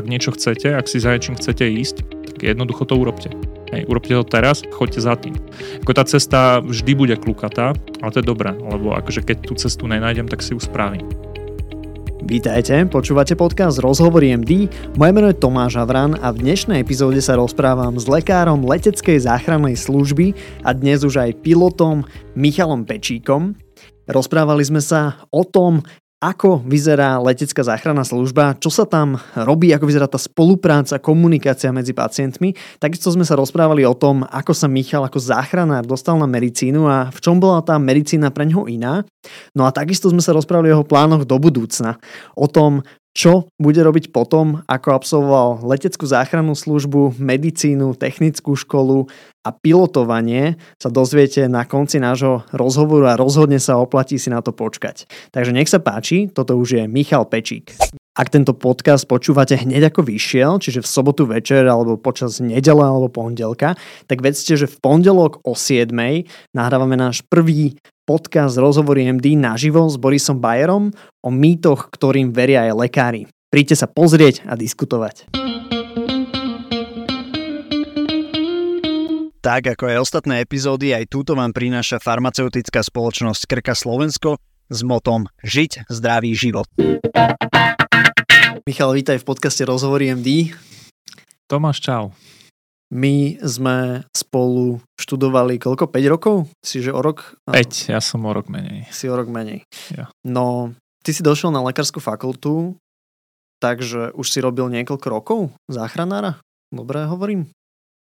ak niečo chcete, ak si za niečím chcete ísť, tak jednoducho to urobte. Hej, urobte to teraz, choďte za tým. Ako tá cesta vždy bude klukatá, ale to je dobré, lebo akože keď tú cestu nenájdem, tak si ju spravím. Vítajte, počúvate podcast Rozhovory MD, moje meno je Tomáš Havran a v dnešnej epizóde sa rozprávam s lekárom leteckej záchrannej služby a dnes už aj pilotom Michalom Pečíkom. Rozprávali sme sa o tom, ako vyzerá letecká záchranná služba, čo sa tam robí, ako vyzerá tá spolupráca, komunikácia medzi pacientmi. Takisto sme sa rozprávali o tom, ako sa Michal ako záchranár dostal na medicínu a v čom bola tá medicína pre ňoho iná. No a takisto sme sa rozprávali o jeho plánoch do budúcna. O tom, čo bude robiť potom, ako absolvoval leteckú záchrannú službu, medicínu, technickú školu a pilotovanie, sa dozviete na konci nášho rozhovoru a rozhodne sa oplatí si na to počkať. Takže nech sa páči, toto už je Michal Pečík. Ak tento podcast počúvate hneď ako vyšiel, čiže v sobotu večer alebo počas nedele alebo pondelka, tak vedzte, že v pondelok o 7. nahrávame náš prvý podcast Rozhovory MD naživo s Borisom Bajerom o mýtoch, ktorým veria aj lekári. Príďte sa pozrieť a diskutovať. Tak ako aj ostatné epizódy, aj túto vám prináša farmaceutická spoločnosť Krka Slovensko s motom Žiť zdravý život. Michal, vítaj v podcaste Rozhovory MD. Tomáš, čau. My sme spolu študovali koľko? 5 rokov? Si že o rok? 5, ja som o rok menej. Si o rok menej. Ja. No, ty si došiel na lekárskú fakultu, takže už si robil niekoľko rokov záchranára? Dobre hovorím?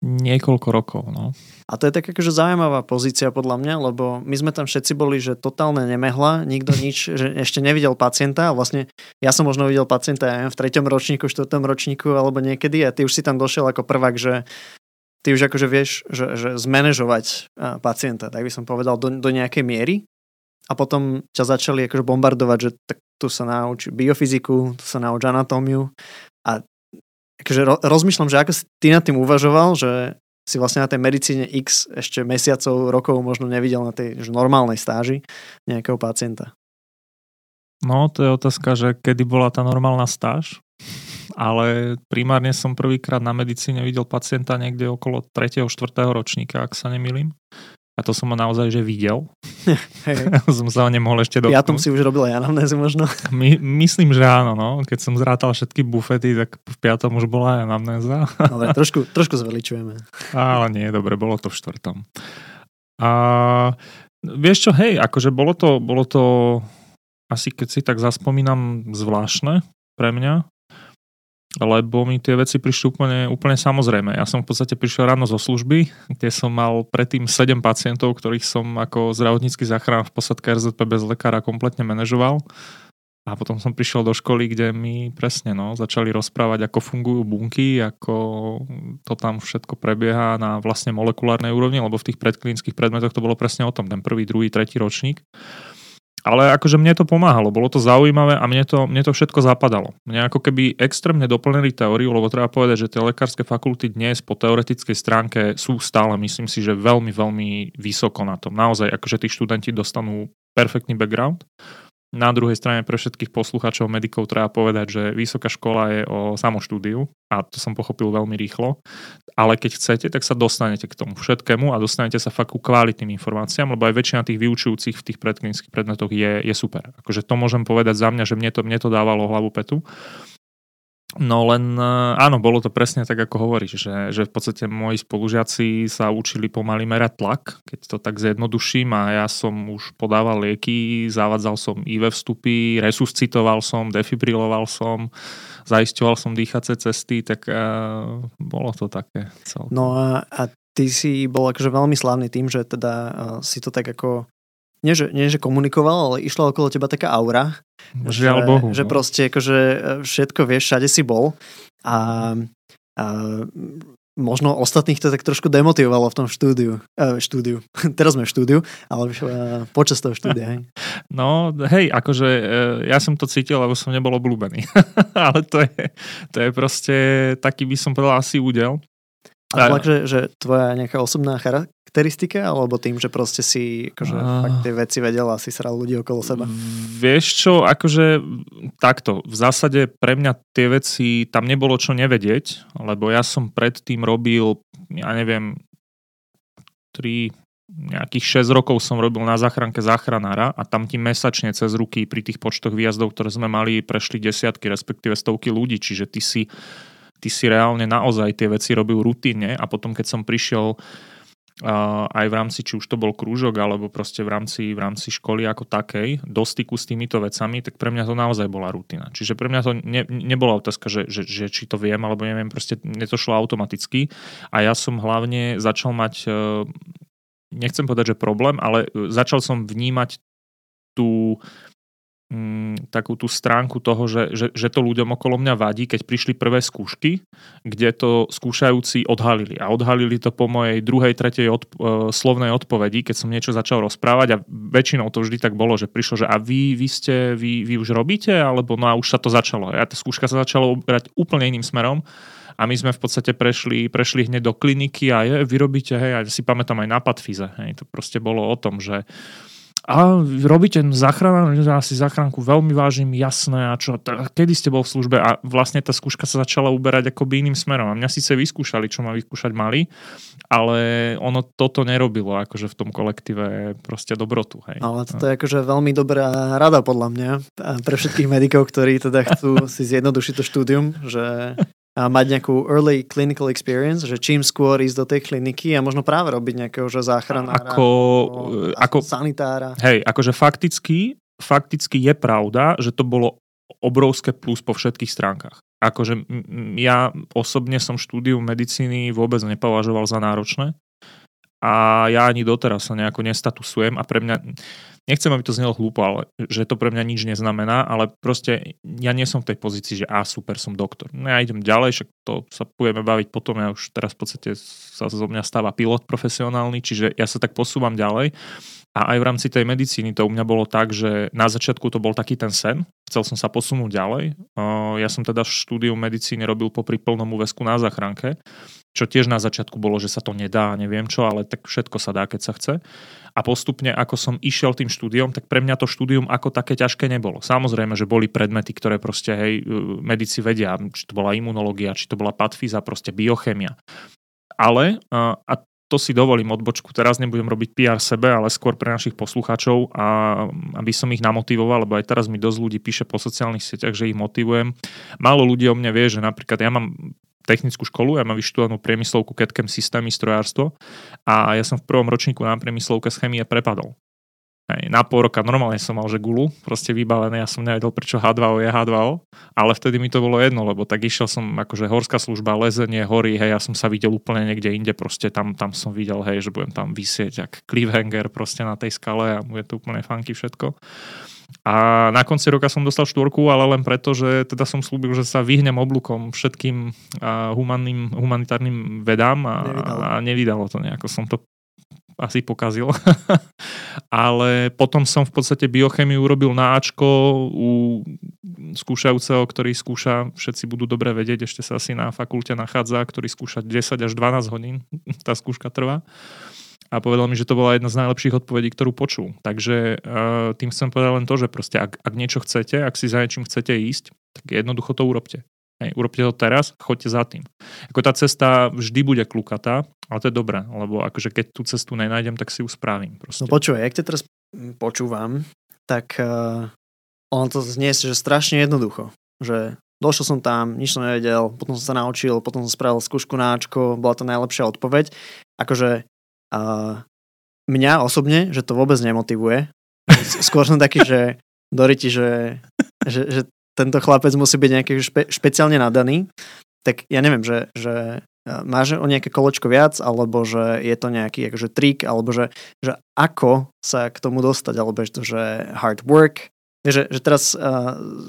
Niekoľko rokov, no. A to je tak akože zaujímavá pozícia podľa mňa, lebo my sme tam všetci boli, že totálne nemehla, nikto nič, že ešte nevidel pacienta vlastne ja som možno videl pacienta ja neviem, v treťom ročníku, štvrtom ročníku alebo niekedy a ty už si tam došiel ako prvák, že ty už akože vieš, že, že zmanéžovať pacienta, tak by som povedal, do, do nejakej miery a potom ťa začali akože bombardovať, že tak tu sa nauč biofyziku, tu sa nauč anatómiu a akože ro, rozmýšľam, že ako si ty nad tým uvažoval, že si vlastne na tej medicíne X ešte mesiacov, rokov možno nevidel na tej že normálnej stáži nejakého pacienta. No, to je otázka, že kedy bola tá normálna stáž, ale primárne som prvýkrát na medicíne videl pacienta niekde okolo 3. 4. ročníka, ak sa nemýlim. A to som ho naozaj že videl. som sa ho nemohol ešte dotknúť. Ja tom si už robil aj anamnézu možno. My, myslím, že áno. No. Keď som zrátal všetky bufety, tak v piatom už bola aj anamnéza. Dobre, trošku, trošku zveličujeme. Ale nie, dobre, bolo to v štvrtom. A vieš čo, hej, akože bolo to, bolo to asi keď si tak zaspomínam zvláštne pre mňa, lebo mi tie veci prišli úplne, úplne samozrejme. Ja som v podstate prišiel ráno zo služby, kde som mal predtým 7 pacientov, ktorých som ako zdravotnícky záchranár v posadke RZP bez lekára kompletne manažoval. A potom som prišiel do školy, kde mi presne no, začali rozprávať, ako fungujú bunky, ako to tam všetko prebieha na vlastne molekulárnej úrovni, lebo v tých predklinických predmetoch to bolo presne o tom, ten prvý, druhý, tretí ročník. Ale akože mne to pomáhalo, bolo to zaujímavé a mne to, mne to všetko zapadalo. Mne ako keby extrémne doplnili teóriu, lebo treba povedať, že tie lekárske fakulty dnes po teoretickej stránke sú stále, myslím si, že veľmi, veľmi vysoko na tom. Naozaj, akože tí študenti dostanú perfektný background. Na druhej strane pre všetkých poslucháčov medikov treba povedať, že vysoká škola je o samoštúdiu a to som pochopil veľmi rýchlo. Ale keď chcete, tak sa dostanete k tomu všetkému a dostanete sa fakt ku kvalitným informáciám, lebo aj väčšina tých vyučujúcich v tých predklinických predmetoch je, je super. Akože to môžem povedať za mňa, že mne to, mne to dávalo hlavu petu. No len e, áno, bolo to presne tak, ako hovoríš, že, že v podstate moji spolužiaci sa učili pomaly merať tlak, keď to tak zjednoduším a ja som už podával lieky, zavadzal som IV vstupy, resuscitoval som, defibriloval som, zaistoval som dýchacie cesty, tak uh, bolo to také celé. No a, a ty si bol akože veľmi slávny tým, že teda uh, si to tak ako nie že, nie, že komunikoval, ale išla okolo teba taká aura. Žiaľ že, Bohu. Že no. proste akože e, všetko vieš, všade si bol. A, a možno ostatných to tak trošku demotivovalo v tom štúdiu. E, štúdiu. Teraz sme v štúdiu, ale e, počas toho štúdia. Hej. No, hej, akože e, ja som to cítil, lebo som nebol obľúbený. ale to je, to je proste taký, by som povedal, asi údel. A tlak, že, že tvoja nejaká osobná charakteristike, alebo tým, že proste si akože, uh, fakt tie veci vedel a si sral ľudí okolo seba? Vieš čo, akože takto, v zásade pre mňa tie veci, tam nebolo čo nevedieť, lebo ja som predtým robil, ja neviem, 3, nejakých 6 rokov som robil na záchranke záchranára a tam ti mesačne cez ruky pri tých počtoch výjazdov, ktoré sme mali, prešli desiatky, respektíve stovky ľudí, čiže ty si, ty si reálne naozaj tie veci robil rutinne a potom keď som prišiel aj v rámci, či už to bol krúžok, alebo proste v rámci, v rámci školy ako takej, do styku s týmito vecami, tak pre mňa to naozaj bola rutina. Čiže pre mňa to ne, nebola otázka, že, že, že či to viem, alebo neviem, proste mne to šlo automaticky a ja som hlavne začal mať uh, nechcem povedať, že problém, ale e, začal som vnímať tú mm, takú tú stránku toho, že, že, že to ľuďom okolo mňa vadí, keď prišli prvé skúšky, kde to skúšajúci odhalili. A odhalili to po mojej druhej, tretej od, uh, slovnej odpovedi, keď som niečo začal rozprávať a väčšinou to vždy tak bolo, že prišlo, že a vy, vy ste, vy, vy už robíte, alebo no a už sa to začalo. A tá skúška sa začala uberať úplne iným smerom a my sme v podstate prešli, prešli hneď do kliniky a je, vyrobíte, hej, a si pamätám aj na patfize, hej, to proste bolo o tom, že a robíte záchranu, ja si záchranku veľmi vážim, jasné, a čo, t- kedy ste bol v službe a vlastne tá skúška sa začala uberať akoby iným smerom. A mňa síce vyskúšali, čo ma vyskúšať mali, ale ono toto nerobilo akože v tom kolektíve proste dobrotu. Hej. Ale toto je akože veľmi dobrá rada podľa mňa pre všetkých medikov, ktorí teda chcú si zjednodušiť to štúdium, že a mať nejakú early clinical experience, že čím skôr ísť do tej kliniky a možno práve robiť nejakého že záchranára ako, ako sanitára. Hej, akože fakticky, fakticky je pravda, že to bolo obrovské plus po všetkých stránkach. Akože ja osobne som štúdium medicíny vôbec nepovažoval za náročné a ja ani doteraz sa nejako nestatusujem a pre mňa nechcem, aby to znelo hlúpo, ale že to pre mňa nič neznamená, ale proste ja nie som v tej pozícii, že a super, som doktor. No ja idem ďalej, však to sa budeme baviť potom, ja už teraz v podstate sa zo mňa stáva pilot profesionálny, čiže ja sa tak posúvam ďalej. A aj v rámci tej medicíny to u mňa bolo tak, že na začiatku to bol taký ten sen, chcel som sa posunúť ďalej. Ja som teda štúdium medicíny robil po plnom úvesku na záchranke, čo tiež na začiatku bolo, že sa to nedá, neviem čo, ale tak všetko sa dá, keď sa chce. A postupne, ako som išiel tým štúdiom, tak pre mňa to štúdium ako také ťažké nebolo. Samozrejme, že boli predmety, ktoré proste, hej, e, medici vedia, či to bola imunológia, či to bola patfíza, proste biochemia. Ale, a to si dovolím odbočku, teraz nebudem robiť PR sebe, ale skôr pre našich poslucháčov, a aby som ich namotivoval, lebo aj teraz mi dosť ľudí píše po sociálnych sieťach, že ich motivujem. Málo ľudí o mne vie, že napríklad ja mám technickú školu, ja mám vyštudovanú priemyslovku CAD-CAM systémy, strojárstvo a ja som v prvom ročníku na priemyslovke z chemie prepadol. Hej, na pol roka normálne som mal, že gulu, proste vybavené, ja som nevedel, prečo H2O je H2O, ale vtedy mi to bolo jedno, lebo tak išiel som akože horská služba, lezenie, hory, hej, ja som sa videl úplne niekde inde, proste tam, tam som videl, hej, že budem tam vysieť, jak cliffhanger proste na tej skale a bude to úplne funky všetko. A na konci roka som dostal štvorku, ale len preto, že teda som slúbil, že sa vyhnem oblúkom všetkým humanným, humanitárnym vedám a nevydalo. a nevydalo to nejako. Som to asi pokazil. ale potom som v podstate biochemiu urobil na Ačko u skúšajúceho, ktorý skúša, všetci budú dobre vedieť, ešte sa asi na fakulte nachádza, ktorý skúša 10 až 12 hodín, tá skúška trvá a povedal mi, že to bola jedna z najlepších odpovedí, ktorú počul. Takže uh, tým chcem povedať len to, že proste ak, ak niečo chcete, ak si za niečím chcete ísť, tak jednoducho to urobte. Hej, urobte to teraz, choďte za tým. Ako tá cesta vždy bude klukatá, ale to je dobré, lebo akože keď tú cestu nenájdem, tak si ju spravím. Proste. No počúvaj, jak ťa teraz počúvam, tak uh, ono to znie, že strašne jednoducho. Že došiel som tam, nič som nevedel, potom som sa naučil, potom som spravil skúšku na Ačko, bola to najlepšia odpoveď. Akože a mňa osobne, že to vôbec nemotivuje. Skôr som taký, že Doriti, že, že, že tento chlapec musí byť nejaký špe, špeciálne nadaný, tak ja neviem, že, že máš o nejaké kolečko viac, alebo že je to nejaký akože trik, alebo že, že ako sa k tomu dostať, alebo že to, že hard work, že, že teraz,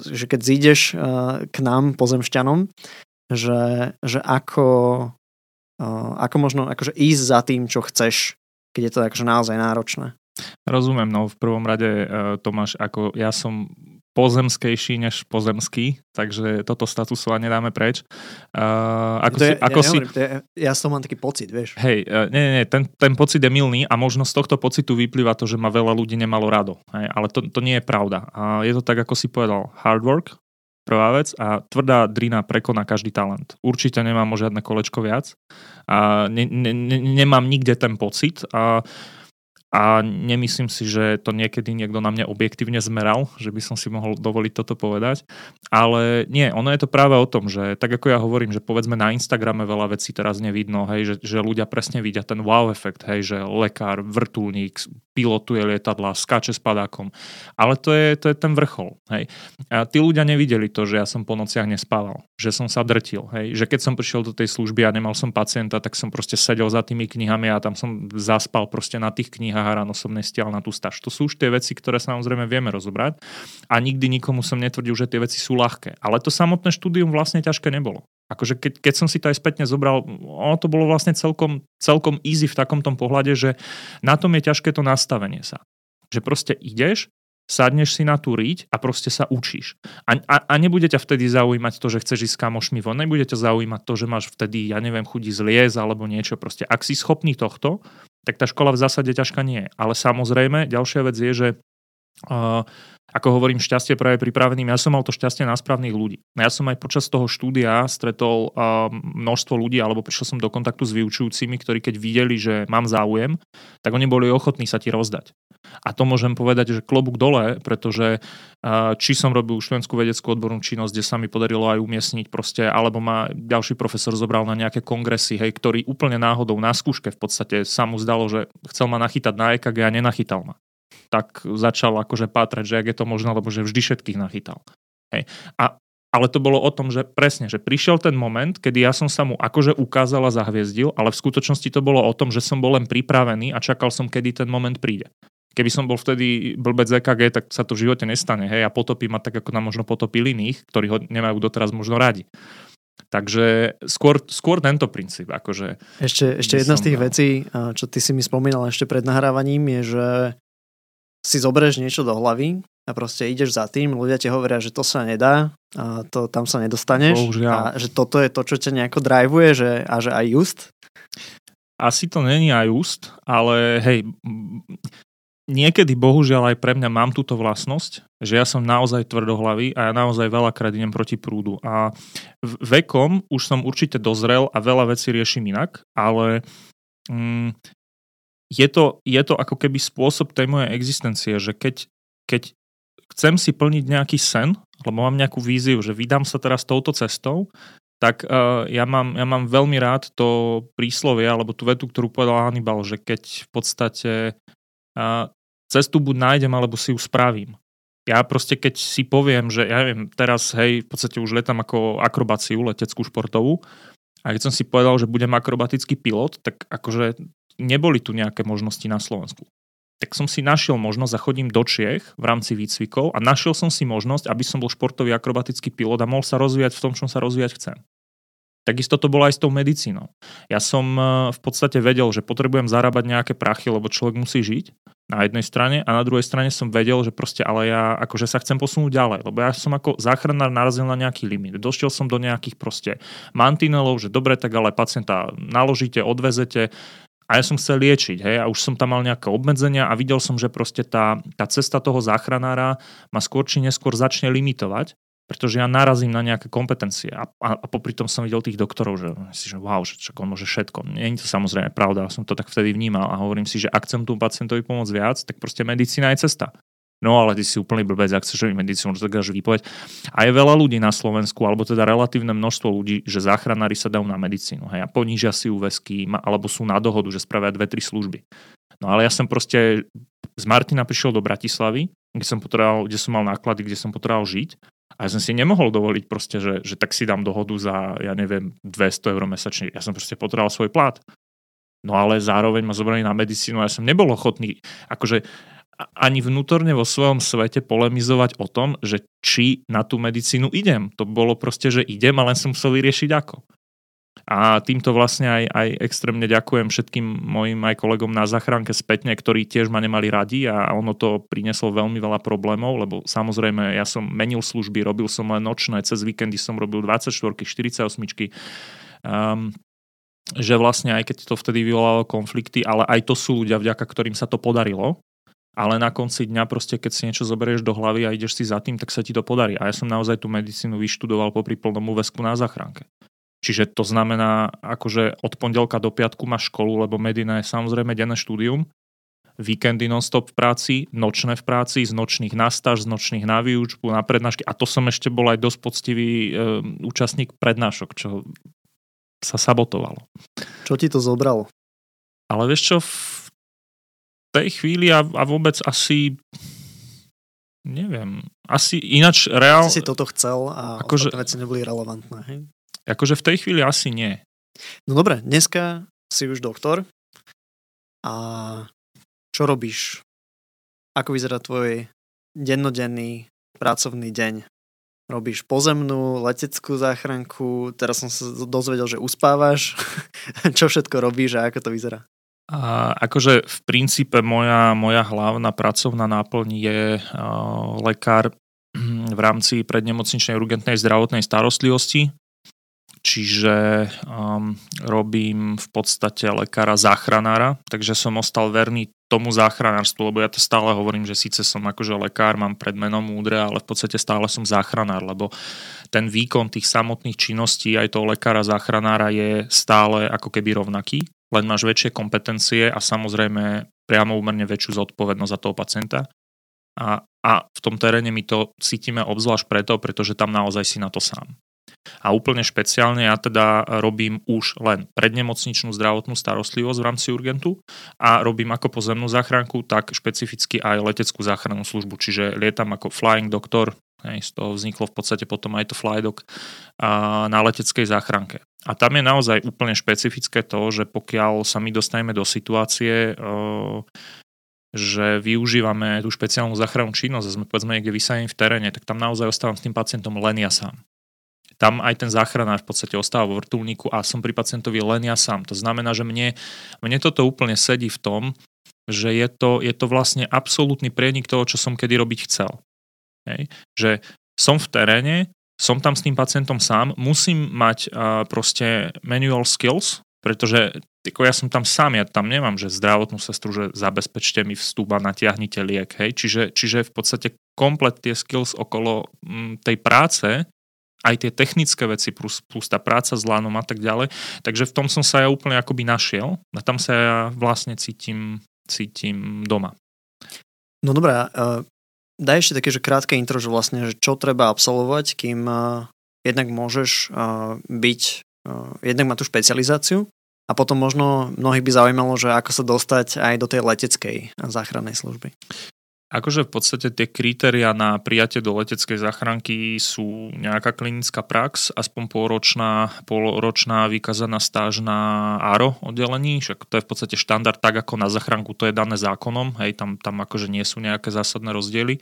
že keď zídeš k nám, pozemšťanom, že, že ako, ako možno akože ísť za tým, čo chceš, keď je to akože naozaj náročné? Rozumiem, no v prvom rade, Tomáš, ako ja som pozemskejší než pozemský, takže toto statusová nedáme preč. Uh, ako to si, je, ako ja, si... Nehovorím, to je, ja som mám taký pocit, vieš. Hej, uh, nie, nie, ten, ten pocit je milný a možno z tohto pocitu vyplýva to, že ma veľa ľudí nemalo rado. Hej, ale to, to nie je pravda. A je to tak, ako si povedal, hard work, prvá vec a tvrdá drina prekoná každý talent. Určite nemám o žiadne kolečko viac a ne, ne, ne, nemám nikde ten pocit a a nemyslím si, že to niekedy niekto na mňa objektívne zmeral, že by som si mohol dovoliť toto povedať. Ale nie, ono je to práve o tom, že tak ako ja hovorím, že povedzme na Instagrame veľa vecí teraz nevidno, hej, že, že ľudia presne vidia ten wow efekt, hej, že lekár, vrtulník, pilotuje lietadla, skáče s padákom. Ale to je, to je ten vrchol. Hej. A tí ľudia nevideli to, že ja som po nociach nespával, že som sa drtil. Hej. Že keď som prišiel do tej služby a nemal som pacienta, tak som proste sedel za tými knihami a tam som zaspal proste na tých knihách a ráno som nestial na tú staž. To sú už tie veci, ktoré samozrejme vieme rozobrať a nikdy nikomu som netvrdil, že tie veci sú ľahké. Ale to samotné štúdium vlastne ťažké nebolo. Akože keď, keď som si to aj spätne zobral, ono to bolo vlastne celkom, celkom easy v takom tom pohľade, že na tom je ťažké to nastavenie sa. Že proste ideš, sadneš si na tú riť a proste sa učíš. A, a, a nebude ťa vtedy zaujímať to, že chceš ísť s kamošmi von, nebude ťa zaujímať to, že máš vtedy, ja neviem, chudí z liez alebo niečo. Proste ak si schopný tohto, tak tá škola v zásade ťažká nie je. Ale samozrejme, ďalšia vec je, že ako hovorím, šťastie práve pripraveným. Ja som mal to šťastie na správnych ľudí. Ja som aj počas toho štúdia stretol uh, množstvo ľudí, alebo prišiel som do kontaktu s vyučujúcimi, ktorí keď videli, že mám záujem, tak oni boli ochotní sa ti rozdať. A to môžem povedať, že klobúk dole, pretože uh, či som robil študentskú vedeckú odbornú činnosť, kde sa mi podarilo aj umiestniť proste, alebo ma ďalší profesor zobral na nejaké kongresy, hej, ktorý úplne náhodou na skúške v podstate sa mu zdalo, že chcel ma nachytať na EKG a nenachytal ma tak začal akože pátrať, že ak je to možné, lebo že vždy všetkých nachytal. Hej. A, ale to bolo o tom, že presne, že prišiel ten moment, kedy ja som sa mu akože ukázal a zahviezdil, ale v skutočnosti to bolo o tom, že som bol len pripravený a čakal som, kedy ten moment príde. Keby som bol vtedy blbec EKG, tak sa to v živote nestane. Hej, a potopí ma tak, ako nám možno potopil iných, ktorí ho nemajú doteraz možno radi. Takže skôr, skôr tento princíp. Akože ešte, ešte jedna z tých vecí, čo ty si mi spomínal ešte pred nahrávaním, je, že si zoberieš niečo do hlavy a proste ideš za tým, ľudia ti hovoria, že to sa nedá, a to tam sa nedostaneš Bohužiaľ. a že toto je to, čo ťa nejako drivuje že, a že aj just? Asi to není aj just, ale hej, niekedy bohužiaľ aj pre mňa mám túto vlastnosť, že ja som naozaj tvrdohlavý a ja naozaj veľakrát idem proti prúdu. A vekom už som určite dozrel a veľa vecí riešim inak, ale mm, je to, je to ako keby spôsob tej mojej existencie, že keď, keď chcem si plniť nejaký sen, lebo mám nejakú víziu, že vydám sa teraz touto cestou, tak uh, ja, mám, ja mám veľmi rád to príslovie, alebo tú vetu, ktorú povedal Hannibal, že keď v podstate uh, cestu buď nájdem, alebo si ju spravím. Ja proste keď si poviem, že ja neviem, teraz hej, v podstate už letam ako akrobáciu leteckú športovú, a keď som si povedal, že budem akrobatický pilot, tak akože neboli tu nejaké možnosti na Slovensku. Tak som si našiel možnosť a chodím do Čiech v rámci výcvikov a našiel som si možnosť, aby som bol športový akrobatický pilot a mohol sa rozvíjať v tom, čom sa rozvíjať chcem. Takisto to bolo aj s tou medicínou. Ja som e, v podstate vedel, že potrebujem zarábať nejaké prachy, lebo človek musí žiť na jednej strane a na druhej strane som vedel, že proste ale ja akože sa chcem posunúť ďalej, lebo ja som ako záchranár narazil na nejaký limit. Došiel som do nejakých proste mantinelov, že dobre, tak ale pacienta naložíte, odvezete, a ja som chcel liečiť, hej, a už som tam mal nejaké obmedzenia a videl som, že proste tá, tá cesta toho záchranára ma skôr či neskôr začne limitovať, pretože ja narazím na nejaké kompetencie a, a, a popri tom som videl tých doktorov, že si, že wow, že on môže všetko. Nie je to samozrejme pravda, som to tak vtedy vnímal a hovorím si, že ak chcem tomu pacientovi pomôcť viac, tak proste medicína je cesta. No ale ty si úplný blbec, ak chceš robiť medicínu, že dokážeš vypovedať. A je veľa ľudí na Slovensku, alebo teda relatívne množstvo ľudí, že záchranári sa dajú na medicínu hej, a ponížia si úvesky, alebo sú na dohodu, že spravia dve, tri služby. No ale ja som proste z Martina prišiel do Bratislavy, kde som, potreboval, kde som mal náklady, kde som potreboval žiť a ja som si nemohol dovoliť proste, že, že tak si dám dohodu za, ja neviem, 200 eur mesačne. Ja som proste potreboval svoj plat. No ale zároveň ma zobrali na medicínu a ja som nebol ochotný, akože ani vnútorne vo svojom svete polemizovať o tom, že či na tú medicínu idem. To bolo proste, že idem, ale len som musel vyriešiť ako. A týmto vlastne aj, aj extrémne ďakujem všetkým mojim aj kolegom na zachránke spätne, ktorí tiež ma nemali radi a ono to prinieslo veľmi veľa problémov, lebo samozrejme ja som menil služby, robil som len nočné, cez víkendy som robil 24 48 um, že vlastne aj keď to vtedy vyvolalo konflikty, ale aj to sú ľudia, vďaka ktorým sa to podarilo, ale na konci dňa proste, keď si niečo zoberieš do hlavy a ideš si za tým, tak sa ti to podarí. A ja som naozaj tú medicínu vyštudoval popri plnom úvesku na záchranke. Čiže to znamená, akože od pondelka do piatku máš školu, lebo Medina je samozrejme denné štúdium, víkendy non-stop v práci, nočné v práci, z nočných na stáž, z nočných na výučbu, na prednášky. A to som ešte bol aj dosť poctivý e, účastník prednášok, čo sa sabotovalo. Čo ti to zobralo? Ale vieš čo, v tej chvíli a, a vôbec asi neviem, asi ináč reál... Si toto chcel a akože, veci neboli relevantné, hej? Akože v tej chvíli asi nie. No dobre, dneska si už doktor a čo robíš? Ako vyzerá tvoj dennodenný pracovný deň? Robíš pozemnú, leteckú záchranku, teraz som sa dozvedel, že uspávaš. čo všetko robíš a ako to vyzerá? A akože v princípe moja, moja hlavná pracovná náplň je uh, lekár v rámci prednemocničnej urgentnej zdravotnej starostlivosti, čiže um, robím v podstate lekára záchranára, takže som ostal verný tomu záchranárstvu, lebo ja to stále hovorím, že síce som akože lekár, mám pred menom múdre, ale v podstate stále som záchranár, lebo ten výkon tých samotných činností aj toho lekára záchranára je stále ako keby rovnaký len máš väčšie kompetencie a samozrejme priamo úmerne väčšiu zodpovednosť za toho pacienta. A, a v tom teréne my to cítime obzvlášť preto, pretože tam naozaj si na to sám. A úplne špeciálne ja teda robím už len prednemocničnú zdravotnú starostlivosť v rámci urgentu a robím ako pozemnú záchranku, tak špecificky aj leteckú záchrannú službu, čiže lietam ako flying doktor, hej, z toho vzniklo v podstate potom aj to flydok na leteckej záchranke. A tam je naozaj úplne špecifické to, že pokiaľ sa my dostaneme do situácie, že využívame tú špeciálnu záchrannú činnosť a sme povedzme niekde vysadení v teréne, tak tam naozaj ostávam s tým pacientom len ja sám. Tam aj ten záchranár v podstate ostáva vo vrtulníku a som pri pacientovi len ja sám. To znamená, že mne, mne toto úplne sedí v tom, že je to, je to vlastne absolútny prienik toho, čo som kedy robiť chcel. Hej? Že som v teréne, som tam s tým pacientom sám, musím mať uh, proste manual skills, pretože ako ja som tam sám, ja tam nemám, že zdravotnú sestru, že zabezpečte mi vstup a natiahnite liek, hej. Čiže, čiže v podstate komplet tie skills okolo m, tej práce, aj tie technické veci plus, plus tá práca s lánom a tak ďalej. Takže v tom som sa ja úplne akoby našiel a tam sa ja vlastne cítim, cítim doma. No dobré, Daj ešte také, že krátke intro, že vlastne, že čo treba absolvovať, kým uh, jednak môžeš uh, byť, uh, jednak mať tú špecializáciu a potom možno mnohých by zaujímalo, že ako sa dostať aj do tej leteckej záchrannej služby. Akože v podstate tie kritéria na prijatie do leteckej záchranky sú nejaká klinická prax, aspoň polročná, polročná vykazaná stáž na ARO oddelení, však to je v podstate štandard tak ako na záchranku, to je dané zákonom, hej, tam, tam akože nie sú nejaké zásadné rozdiely.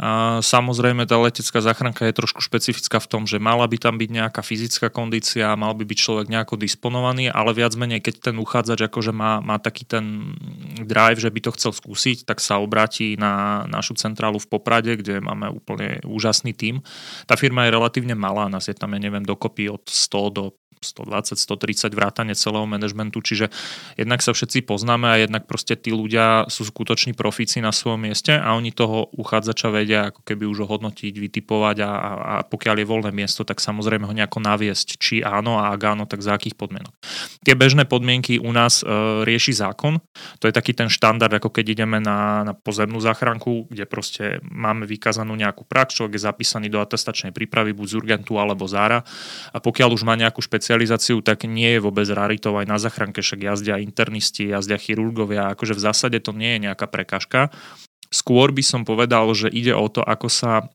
A samozrejme, tá letecká záchranka je trošku špecifická v tom, že mala by tam byť nejaká fyzická kondícia, mal by byť človek nejako disponovaný, ale viac menej, keď ten uchádzač akože má, má taký ten drive, že by to chcel skúsiť, tak sa obráti na našu centrálu v Poprade, kde máme úplne úžasný tím. Tá firma je relatívne malá, nás je tam, ja neviem, dokopy od 100 do 120, 130 vrátane celého manažmentu, čiže jednak sa všetci poznáme a jednak proste tí ľudia sú skutoční profíci na svojom mieste a oni toho uchádzača vedia ako keby už ohodnotiť, vytipovať a, a, a pokiaľ je voľné miesto, tak samozrejme ho nejako naviesť, či áno a ak áno, tak za akých podmienok. Tie bežné podmienky u nás e, rieši zákon, to je taký ten štandard, ako keď ideme na, na pozemnú záchranku, kde proste máme vykazanú nejakú prax, človek je zapísaný do atestačnej prípravy buď z Urgentu alebo Zára a pokiaľ už má nejakú špeciálnu špecializáciu, tak nie je vôbec raritou aj na zachránke, však jazdia internisti, jazdia chirurgovia, akože v zásade to nie je nejaká prekažka. Skôr by som povedal, že ide o to, ako sa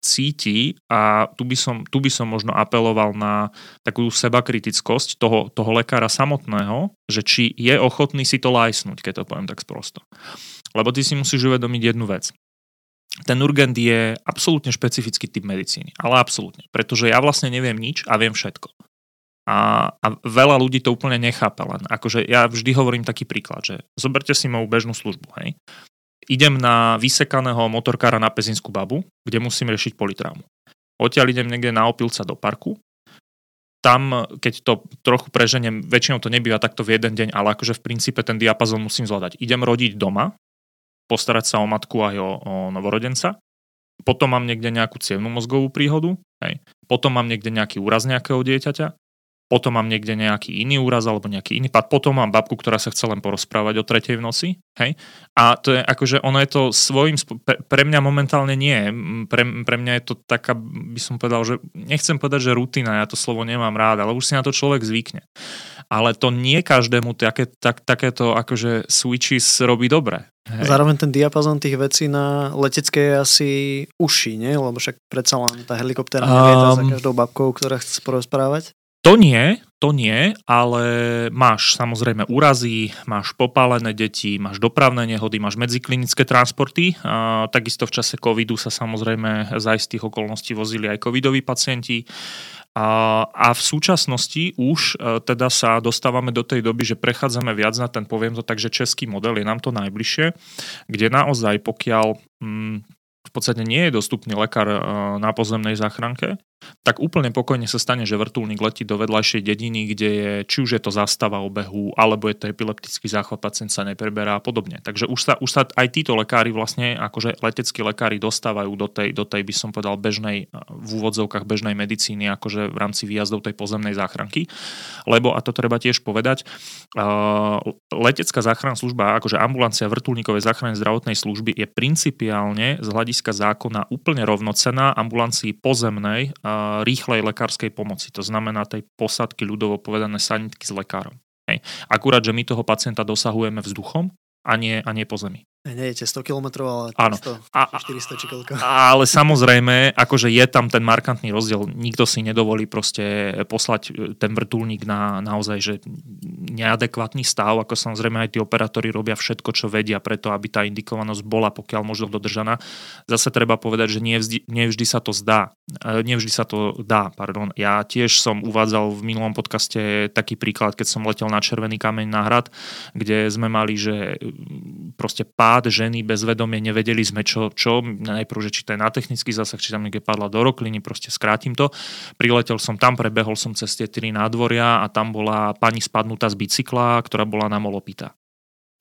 cíti a tu by som, tu by som možno apeloval na takú sebakritickosť toho, toho lekára samotného, že či je ochotný si to lajsnúť, keď to poviem tak sprosto. Lebo ty si musíš uvedomiť jednu vec ten urgent je absolútne špecifický typ medicíny. Ale absolútne. Pretože ja vlastne neviem nič a viem všetko. A, a veľa ľudí to úplne nechápe len. Akože ja vždy hovorím taký príklad, že zoberte si moju bežnú službu, hej. Idem na vysekaného motorkára na Pezinskú babu, kde musím riešiť politrámu. Odtiaľ idem niekde na opilca do parku, tam, keď to trochu preženiem, väčšinou to nebýva takto v jeden deň, ale akože v princípe ten diapazon musím zvládať. Idem rodiť doma, postarať sa o matku aj o, o novorodenca, potom mám niekde nejakú cievnú mozgovú príhodu, hej. potom mám niekde nejaký úraz nejakého dieťaťa, potom mám niekde nejaký iný úraz alebo nejaký iný pad, potom mám babku, ktorá sa chce len porozprávať o tretej v noci, hej. A to je akože, ono je to svojím, pre, pre mňa momentálne nie, pre, pre mňa je to taká, by som povedal, že nechcem povedať, že rutina, ja to slovo nemám rád, ale už si na to človek zvykne. Ale to nie každému také, tak, takéto akože switches robí dobre. Hej. Zároveň ten diapazon tých vecí na leteckej je asi uší, nie? Lebo však predsa len tá helikoptéra um, za každou babkou, ktorá chce porozprávať. To nie, to nie, ale máš samozrejme úrazy, máš popálené deti, máš dopravné nehody, máš medziklinické transporty. A takisto v čase covidu sa samozrejme za istých okolností vozili aj covidoví pacienti. A, a v súčasnosti už e, teda sa dostávame do tej doby, že prechádzame viac na ten, poviem to tak, že český model je nám to najbližšie, kde naozaj pokiaľ mm, podstate nie je dostupný lekár e, na pozemnej záchranke, tak úplne pokojne sa stane, že vrtulník letí do vedľajšej dediny, kde je, či už je to zástava obehu, alebo je to epileptický záchvat, pacient sa nepreberá a podobne. Takže už sa, už sa aj títo lekári vlastne, akože leteckí lekári dostávajú do tej, do tej, by som povedal, bežnej, v úvodzovkách bežnej medicíny, akože v rámci výjazdov tej pozemnej záchranky. Lebo, a to treba tiež povedať, uh, letecká záchranná služba, akože ambulancia vrtulníkovej záchrany zdravotnej služby je principiálne z hľadiska zákona úplne rovnocená ambulancii pozemnej rýchlej lekárskej pomoci. To znamená tej posadky ľudovo povedané sanitky s lekárom. Hej. Akurát, že my toho pacienta dosahujeme vzduchom a nie, a nie po zemi. Nejete 100 km, ale 300, a, 400 či koľko. Ale samozrejme, akože je tam ten markantný rozdiel. Nikto si nedovolí proste poslať e, ten vrtulník na naozaj že neadekvátny stav, ako samozrejme aj tí operátori robia všetko, čo vedia preto, aby tá indikovanosť bola pokiaľ možno dodržaná. Zase treba povedať, že nevždy, nevždy sa to zdá. E, nevždy sa to dá, pardon. Ja tiež som uvádzal v minulom podcaste taký príklad, keď som letel na Červený kameň na hrad, kde sme mali, že proste pár pád ženy bez vedomie, nevedeli sme čo, čo najprv, že či to je na technický zásah, či tam niekde padla do rokliny, proste skrátim to. Priletel som tam, prebehol som cez tie tri nádvoria a tam bola pani spadnutá z bicykla, ktorá bola na molopita.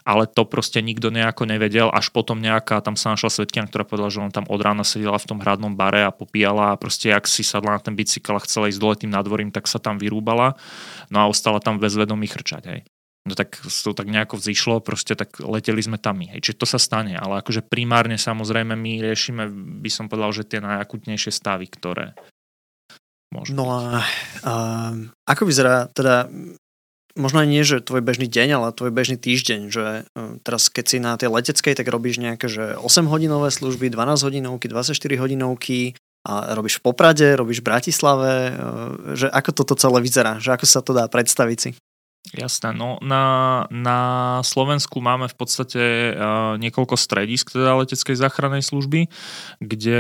Ale to proste nikto nejako nevedel, až potom nejaká, tam sa našla svetkina, ktorá povedala, že on tam od rána sedela v tom hradnom bare a popíjala a proste ak si sadla na ten bicykel a chcela ísť dole tým nadvorím, tak sa tam vyrúbala, no a ostala tam bez vedomí chrčať, hej no tak to tak nejako vzýšlo, proste tak leteli sme tam my. Hej. Čiže to sa stane, ale akože primárne samozrejme my riešime, by som povedal, že tie najakutnejšie stavy, ktoré môžu No a, a ako vyzerá teda možno aj nie, že tvoj bežný deň, ale tvoj bežný týždeň, že e, teraz keď si na tej leteckej, tak robíš nejaké, že 8 hodinové služby, 12 hodinovky, 24 hodinovky, a robíš v Poprade, robíš v Bratislave, e, že ako toto celé vyzerá, že ako sa to dá predstaviť si? Jasné, no na, na Slovensku máme v podstate uh, niekoľko stredisk teda leteckej záchrannej služby, kde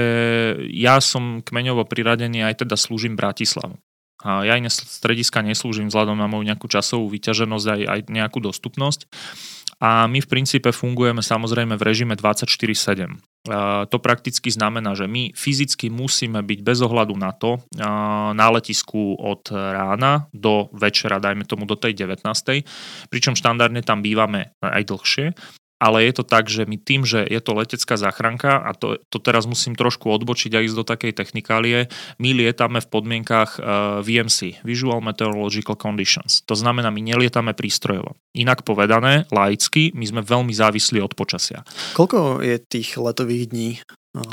ja som kmeňovo priradený aj teda slúžim Bratislavu. A ja iné strediska neslúžim vzhľadom na moju nejakú časovú vyťaženosť aj, aj nejakú dostupnosť. A my v princípe fungujeme samozrejme v režime 24-7. To prakticky znamená, že my fyzicky musíme byť bez ohľadu na to na letisku od rána do večera, dajme tomu do tej 19. Pričom štandardne tam bývame aj dlhšie ale je to tak, že my tým, že je to letecká záchranka a to, to teraz musím trošku odbočiť a ísť do takej technikálie, my lietame v podmienkach e, VMC, Visual Meteorological Conditions. To znamená, my nelietame prístrojovo. Inak povedané, laicky, my sme veľmi závislí od počasia. Koľko je tých letových dní uh,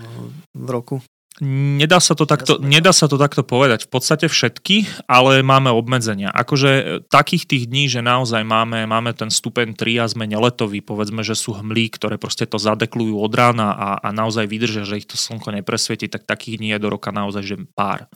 v roku? Nedá sa, to takto, nedá sa to takto povedať. V podstate všetky, ale máme obmedzenia. Akože e, takých tých dní, že naozaj máme, máme ten stupeň 3 a sme neletoví, povedzme, že sú hmlí, ktoré proste to zadeklujú od rána a, a naozaj vydržia, že ich to slnko nepresvieti, tak takých dní je do roka naozaj že pár.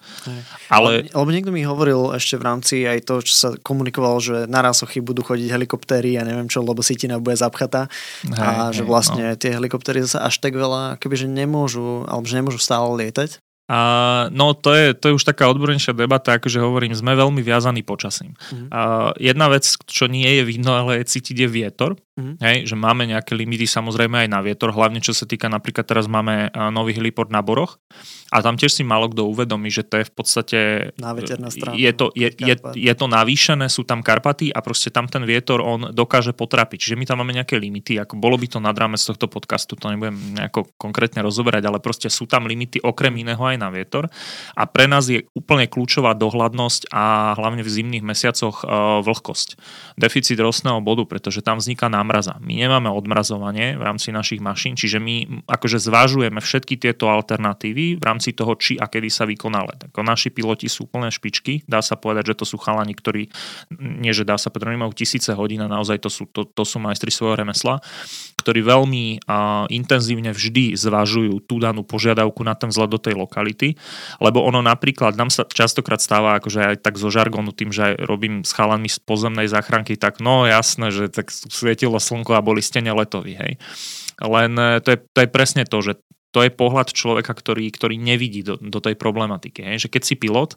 Ale... Lebo niekto mi hovoril ešte v rámci aj to, čo sa komunikovalo, že na rásochy budú chodiť helikoptéry a ja neviem čo, lebo Sitina bude zapchatá hej, a že vlastne no. tie helikoptéry zase až tak veľa, kebyže nemôžu, alebo že nemôžu stále lietať. A, no to je, to je už taká odbornejšia debata, akože hovorím, sme veľmi viazaní počasím. Mm. A, jedna vec, čo nie je vidno, ale je cítiť je vietor. Mm. Hej, že máme nejaké limity samozrejme aj na vietor, hlavne čo sa týka napríklad teraz máme nový heliport na Boroch a tam tiež si málo kto uvedomí, že to je v podstate... Na veterná strana. Je to, je, je, je to navýšené, sú tam Karpaty a proste tam ten vietor on dokáže potrapiť. Čiže my tam máme nejaké limity, ako bolo by to nad rámec tohto podcastu, to nebudem nejako konkrétne rozoberať, ale proste sú tam limity okrem iného aj na vietor. A pre nás je úplne kľúčová dohľadnosť a hlavne v zimných mesiacoch e, vlhkosť. Deficit rostného bodu, pretože tam vzniká námraza. My nemáme odmrazovanie v rámci našich mašín, čiže my akože zvážujeme všetky tieto alternatívy v rámci toho, či a kedy sa vykoná let. Ako naši piloti sú úplne špičky, dá sa povedať, že to sú chalani, ktorí, nie že dá sa povedať, majú tisíce hodín a naozaj to sú, to, to sú majstri svojho remesla, ktorí veľmi intenzívne vždy zvažujú tú danú požiadavku na ten vzhľad do tej lokality, lebo ono napríklad, nám sa častokrát stáva akože aj tak zo žargonu tým, že aj robím s chalami z pozemnej záchranky, tak no jasné, že tak svietilo slnko a boli stene letoví, hej. Len e, to je, to je presne to, že to je pohľad človeka, ktorý, ktorý nevidí do, do tej problematiky. Hej? Že keď si pilot,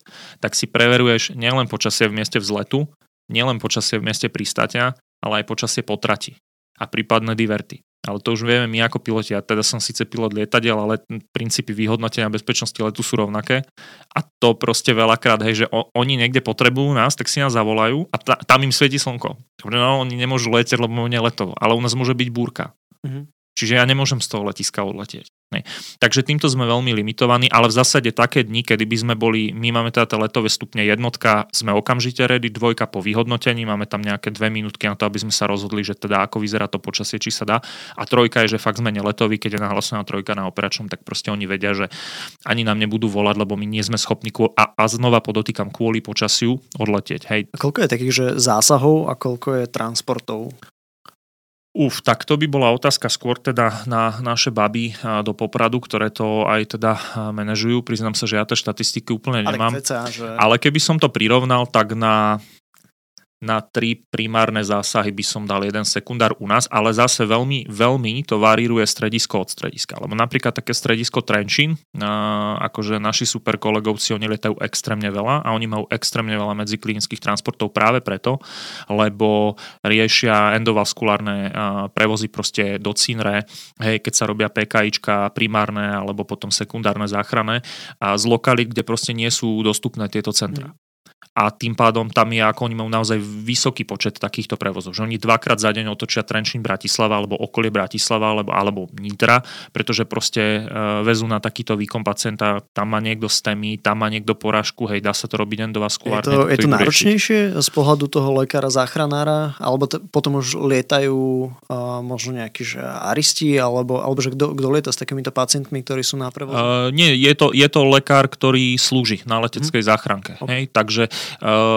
tak si preveruješ nielen počasie v mieste vzletu, nielen počasie v mieste pristáťa, ale aj počasie potrati a prípadné diverty. Ale to už vieme my ako piloti. Ja teda som síce pilot lietadiel, ale princípy vyhodnotenia bezpečnosti letu sú rovnaké. A to proste veľakrát, hej, že o, oni niekde potrebujú nás, tak si nás zavolajú a ta, tam im svieti slnko. No, oni nemôžu letieť, lebo letovo, ale u nás môže byť búrka. Mm-hmm. Čiže ja nemôžem z toho letiska odletieť. Ne. Takže týmto sme veľmi limitovaní, ale v zásade také dni, kedy by sme boli, my máme teda letové stupne jednotka, sme okamžite ready, dvojka po vyhodnotení, máme tam nejaké dve minútky na to, aby sme sa rozhodli, že teda ako vyzerá to počasie, či sa dá. A trojka je, že fakt sme neletoví, keď je nahlasená trojka na operačnom, tak proste oni vedia, že ani nám nebudú volať, lebo my nie sme schopní a, a znova podotýkam kvôli počasiu odletieť. Hej. A koľko je takých, že zásahov a koľko je transportov? Uf, tak to by bola otázka skôr teda na naše baby do Popradu, ktoré to aj teda manažujú. Priznám sa, že ja tie štatistiky úplne nemám. Ale, že... Ale keby som to prirovnal, tak na na tri primárne zásahy by som dal jeden sekundár u nás, ale zase veľmi, veľmi to varíruje stredisko od strediska. Lebo napríklad také stredisko Trenčín, akože naši super kolegovci, oni letajú extrémne veľa a oni majú extrémne veľa medziklinických transportov práve preto, lebo riešia endovaskulárne prevozy proste do Cinre, hej, keď sa robia PKIčka primárne alebo potom sekundárne záchranné a z lokalít, kde proste nie sú dostupné tieto centra. A tým pádom tam je, ako oni majú naozaj vysoký počet takýchto prevozov. Že oni dvakrát za deň otočia Trenčín Bratislava alebo okolie Bratislava alebo, alebo Nitra, pretože proste e, vezú na takýto výkon pacienta, tam má niekto stémy, tam má niekto porážku, hej, dá sa to robiť endovaskulárne. Je to, je to náročnejšie z pohľadu toho lekára, záchranára, alebo t- potom už lietajú uh, možno nejakí že aristi, alebo, alebo že kto, lieta s takýmito pacientmi, ktorí sú na prevoze? Uh, nie, je to, je to lekár, ktorý slúži na leteckej hmm. záchranke. Okay. Hej, takže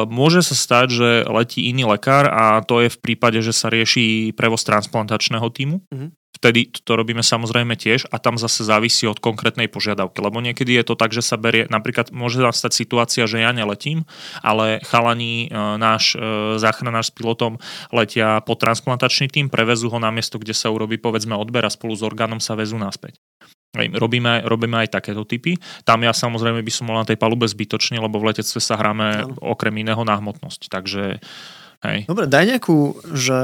môže sa stať, že letí iný lekár a to je v prípade, že sa rieši prevoz transplantačného týmu. Mm-hmm. Vtedy to robíme samozrejme tiež a tam zase závisí od konkrétnej požiadavky, lebo niekedy je to tak, že sa berie, napríklad môže nastať situácia, že ja neletím, ale chalani, eh, náš eh, záchranár s pilotom letia po transplantačný tým, prevezú ho na miesto, kde sa urobí povedzme odber a spolu s orgánom sa vezú naspäť. Robíme, robíme aj takéto typy. Tam ja samozrejme by som bol na tej palube zbytočne, lebo v letectve sa hráme no. okrem iného na hmotnosť. Takže, hej. Dobre, daj nejakú, že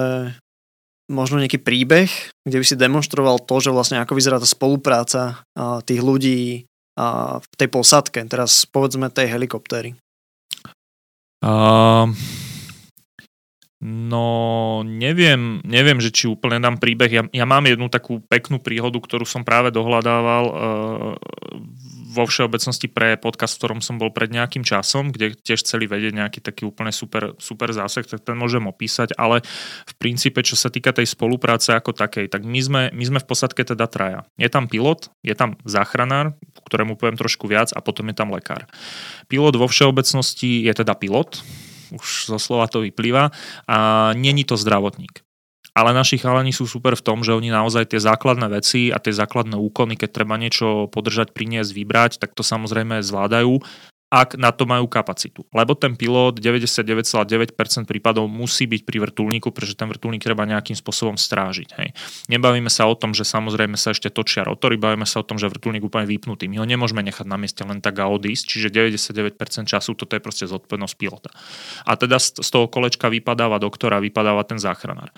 možno nejaký príbeh, kde by si demonstroval to, že vlastne ako vyzerá tá spolupráca tých ľudí v tej posadke, teraz povedzme tej helikoptéry. Uh, No, neviem, neviem, že či úplne dám príbeh. Ja, ja mám jednu takú peknú príhodu, ktorú som práve dohľadával uh, vo všeobecnosti pre podcast, v ktorom som bol pred nejakým časom, kde tiež chceli vedieť nejaký taký úplne super, super zásah, tak ten môžem opísať, ale v princípe, čo sa týka tej spolupráce ako takej, tak my sme, my sme v posadke teda traja. Je tam pilot, je tam záchranár, ktorému poviem trošku viac a potom je tam lekár. Pilot vo všeobecnosti je teda pilot, už zo slova to vyplýva, a není to zdravotník. Ale naši chalani sú super v tom, že oni naozaj tie základné veci a tie základné úkony, keď treba niečo podržať, priniesť, vybrať, tak to samozrejme zvládajú ak na to majú kapacitu. Lebo ten pilot 99,9% prípadov musí byť pri vrtulníku, pretože ten vrtulník treba nejakým spôsobom strážiť. Hej. Nebavíme sa o tom, že samozrejme sa ešte točia rotory, bavíme sa o tom, že vrtulník úplne vypnutý. My ho nemôžeme nechať na mieste len tak a odísť, čiže 99% času toto je proste zodpovednosť pilota. A teda z toho kolečka vypadáva doktora, vypadáva ten záchranár.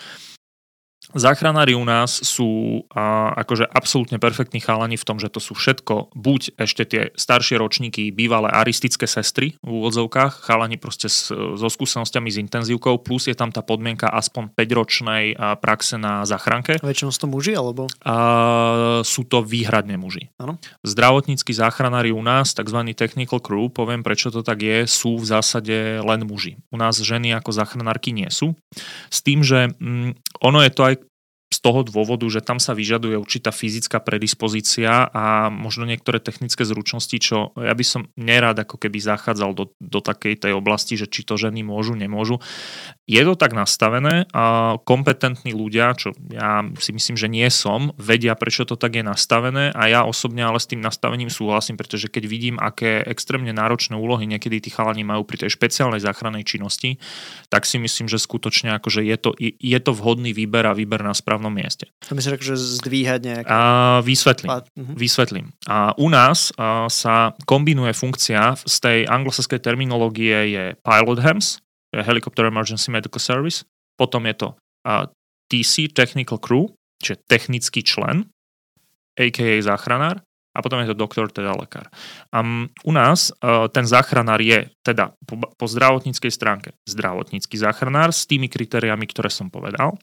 Záchranári u nás sú a, akože absolútne perfektní chalani v tom, že to sú všetko, buď ešte tie staršie ročníky, bývalé aristické sestry v úvodzovkách, chalani proste s, so skúsenosťami s intenzívkou, plus je tam tá podmienka aspoň 5-ročnej praxe na záchranke. Väčšinou sú to muži, alebo? A, sú to výhradne muži. Ano. Zdravotníckí záchranári u nás, tzv. technical crew, poviem prečo to tak je, sú v zásade len muži. U nás ženy ako záchranárky nie sú. S tým, že mm, ono je to aj toho dôvodu, že tam sa vyžaduje určitá fyzická predispozícia a možno niektoré technické zručnosti, čo ja by som nerád ako keby zachádzal do, do takej tej oblasti, že či to ženy môžu, nemôžu. Je to tak nastavené a kompetentní ľudia, čo ja si myslím, že nie som, vedia, prečo to tak je nastavené a ja osobne ale s tým nastavením súhlasím, pretože keď vidím, aké extrémne náročné úlohy niekedy tí chalani majú pri tej špeciálnej záchrannej činnosti, tak si myslím, že skutočne akože je to, je to vhodný výber a výber na správne správnom mieste. To myslíš, že zdvíhať nejaké... A vysvetlím. Uh-huh. Vysvetlím. A u nás a, sa kombinuje funkcia z tej anglosaskej terminológie je pilot HEMS, je Helicopter Emergency Medical Service, potom je to a, TC, Technical Crew, čiže technický člen, a.k.a. záchranár, a potom je to doktor, teda lekár. Um, u nás uh, ten záchranár je teda po, po zdravotníckej stránke zdravotnícky záchranár s tými kritériami, ktoré som povedal.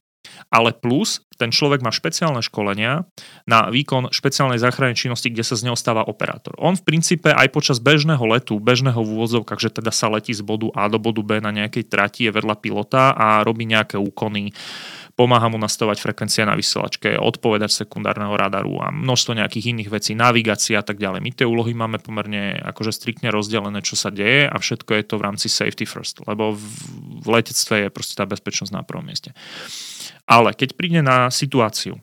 Ale plus, ten človek má špeciálne školenia na výkon špeciálnej záchrannej činnosti, kde sa z neho stáva operátor. On v princípe aj počas bežného letu, bežného v úvodzovkách, že teda sa letí z bodu A do bodu B na nejakej trati, je vedľa pilota a robí nejaké úkony, pomáha mu nastavovať frekvencie na vysielačke, odpovedať sekundárneho radaru a množstvo nejakých iných vecí, navigácia a tak ďalej. My tie úlohy máme pomerne akože striktne rozdelené, čo sa deje a všetko je to v rámci safety first, lebo v letectve je proste tá bezpečnosť na prvom mieste. Ale keď príde na situáciu,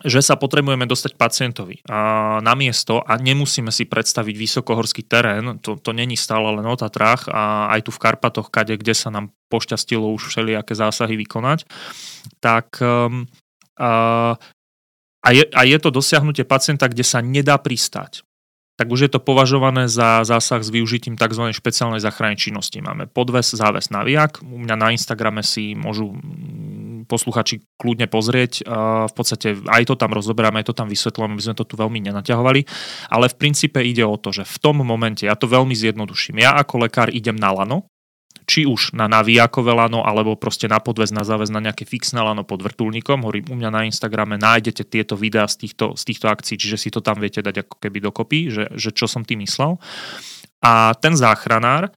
že sa potrebujeme dostať pacientovi a na miesto a nemusíme si predstaviť vysokohorský terén, to, to není stále len o Tatrách a aj tu v Karpatoch, kade, kde sa nám pošťastilo už všelijaké zásahy vykonať, tak um, a, je, a je to dosiahnutie pacienta, kde sa nedá pristať tak už je to považované za zásah s využitím tzv. špeciálnej záchrannej činnosti. Máme podves, záves, naviak. U mňa na Instagrame si môžu posluchači kľudne pozrieť. V podstate aj to tam rozoberáme, aj to tam vysvetľujeme, aby sme to tu veľmi nenaťahovali. Ale v princípe ide o to, že v tom momente, ja to veľmi zjednoduším, ja ako lekár idem na lano, či už na navijakové lano, alebo proste na podvez, na záväz, na nejaké fixné lano pod vrtulníkom. Hovorím, u mňa na Instagrame nájdete tieto videá z týchto, z týchto akcií, čiže si to tam viete dať ako keby dokopy, že, že čo som tým myslel. A ten záchranár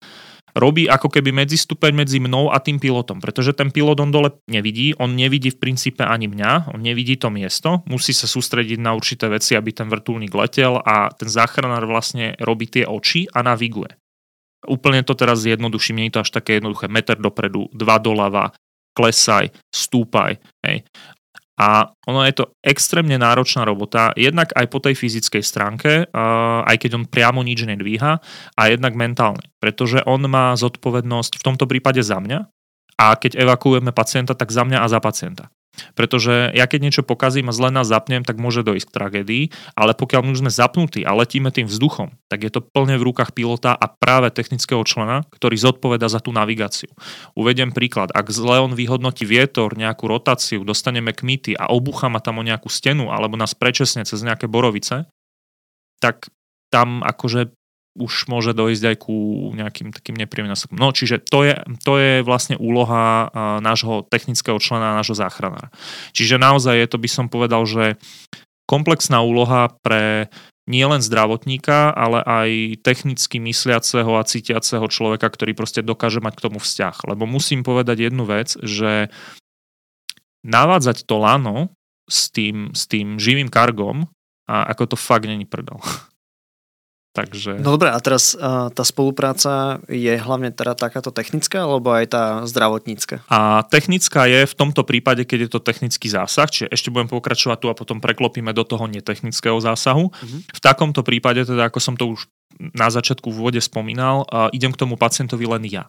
robí ako keby medzistupeň medzi mnou a tým pilotom, pretože ten pilot on dole nevidí, on nevidí v princípe ani mňa, on nevidí to miesto, musí sa sústrediť na určité veci, aby ten vrtulník letel a ten záchranár vlastne robí tie oči a naviguje. Úplne to teraz zjednoduším, nie je to až také jednoduché. Meter dopredu, dva doľava, klesaj, stúpaj. Hej. A ono je to extrémne náročná robota, jednak aj po tej fyzickej stránke, aj keď on priamo nič nedvíha, a jednak mentálne, pretože on má zodpovednosť v tomto prípade za mňa, a keď evakuujeme pacienta, tak za mňa a za pacienta. Pretože ja keď niečo pokazím a zle nás zapnem, tak môže dojsť k tragédii, ale pokiaľ my už sme zapnutí a letíme tým vzduchom, tak je to plne v rukách pilota a práve technického člena, ktorý zodpoveda za tú navigáciu. Uvediem príklad, ak zle on vyhodnotí vietor, nejakú rotáciu, dostaneme kmity a obucha ma tam o nejakú stenu alebo nás prečesne cez nejaké borovice, tak tam akože už môže dojsť aj ku nejakým takým nepríjemným následkom. No, čiže to je, to je vlastne úloha nášho technického člena, nášho záchranára. Čiže naozaj je to, by som povedal, že komplexná úloha pre nielen zdravotníka, ale aj technicky mysliaceho a cítiaceho človeka, ktorý proste dokáže mať k tomu vzťah. Lebo musím povedať jednu vec, že navádzať to lano s tým, s tým živým kargom, a ako to fakt není prdol. Takže... No dobré, a teraz uh, tá spolupráca je hlavne teda takáto technická, alebo aj tá zdravotnícka? A technická je v tomto prípade, keď je to technický zásah, čiže ešte budem pokračovať tu a potom preklopíme do toho netechnického zásahu. Uh-huh. V takomto prípade, teda ako som to už na začiatku v úvode spomínal, uh, idem k tomu pacientovi len ja.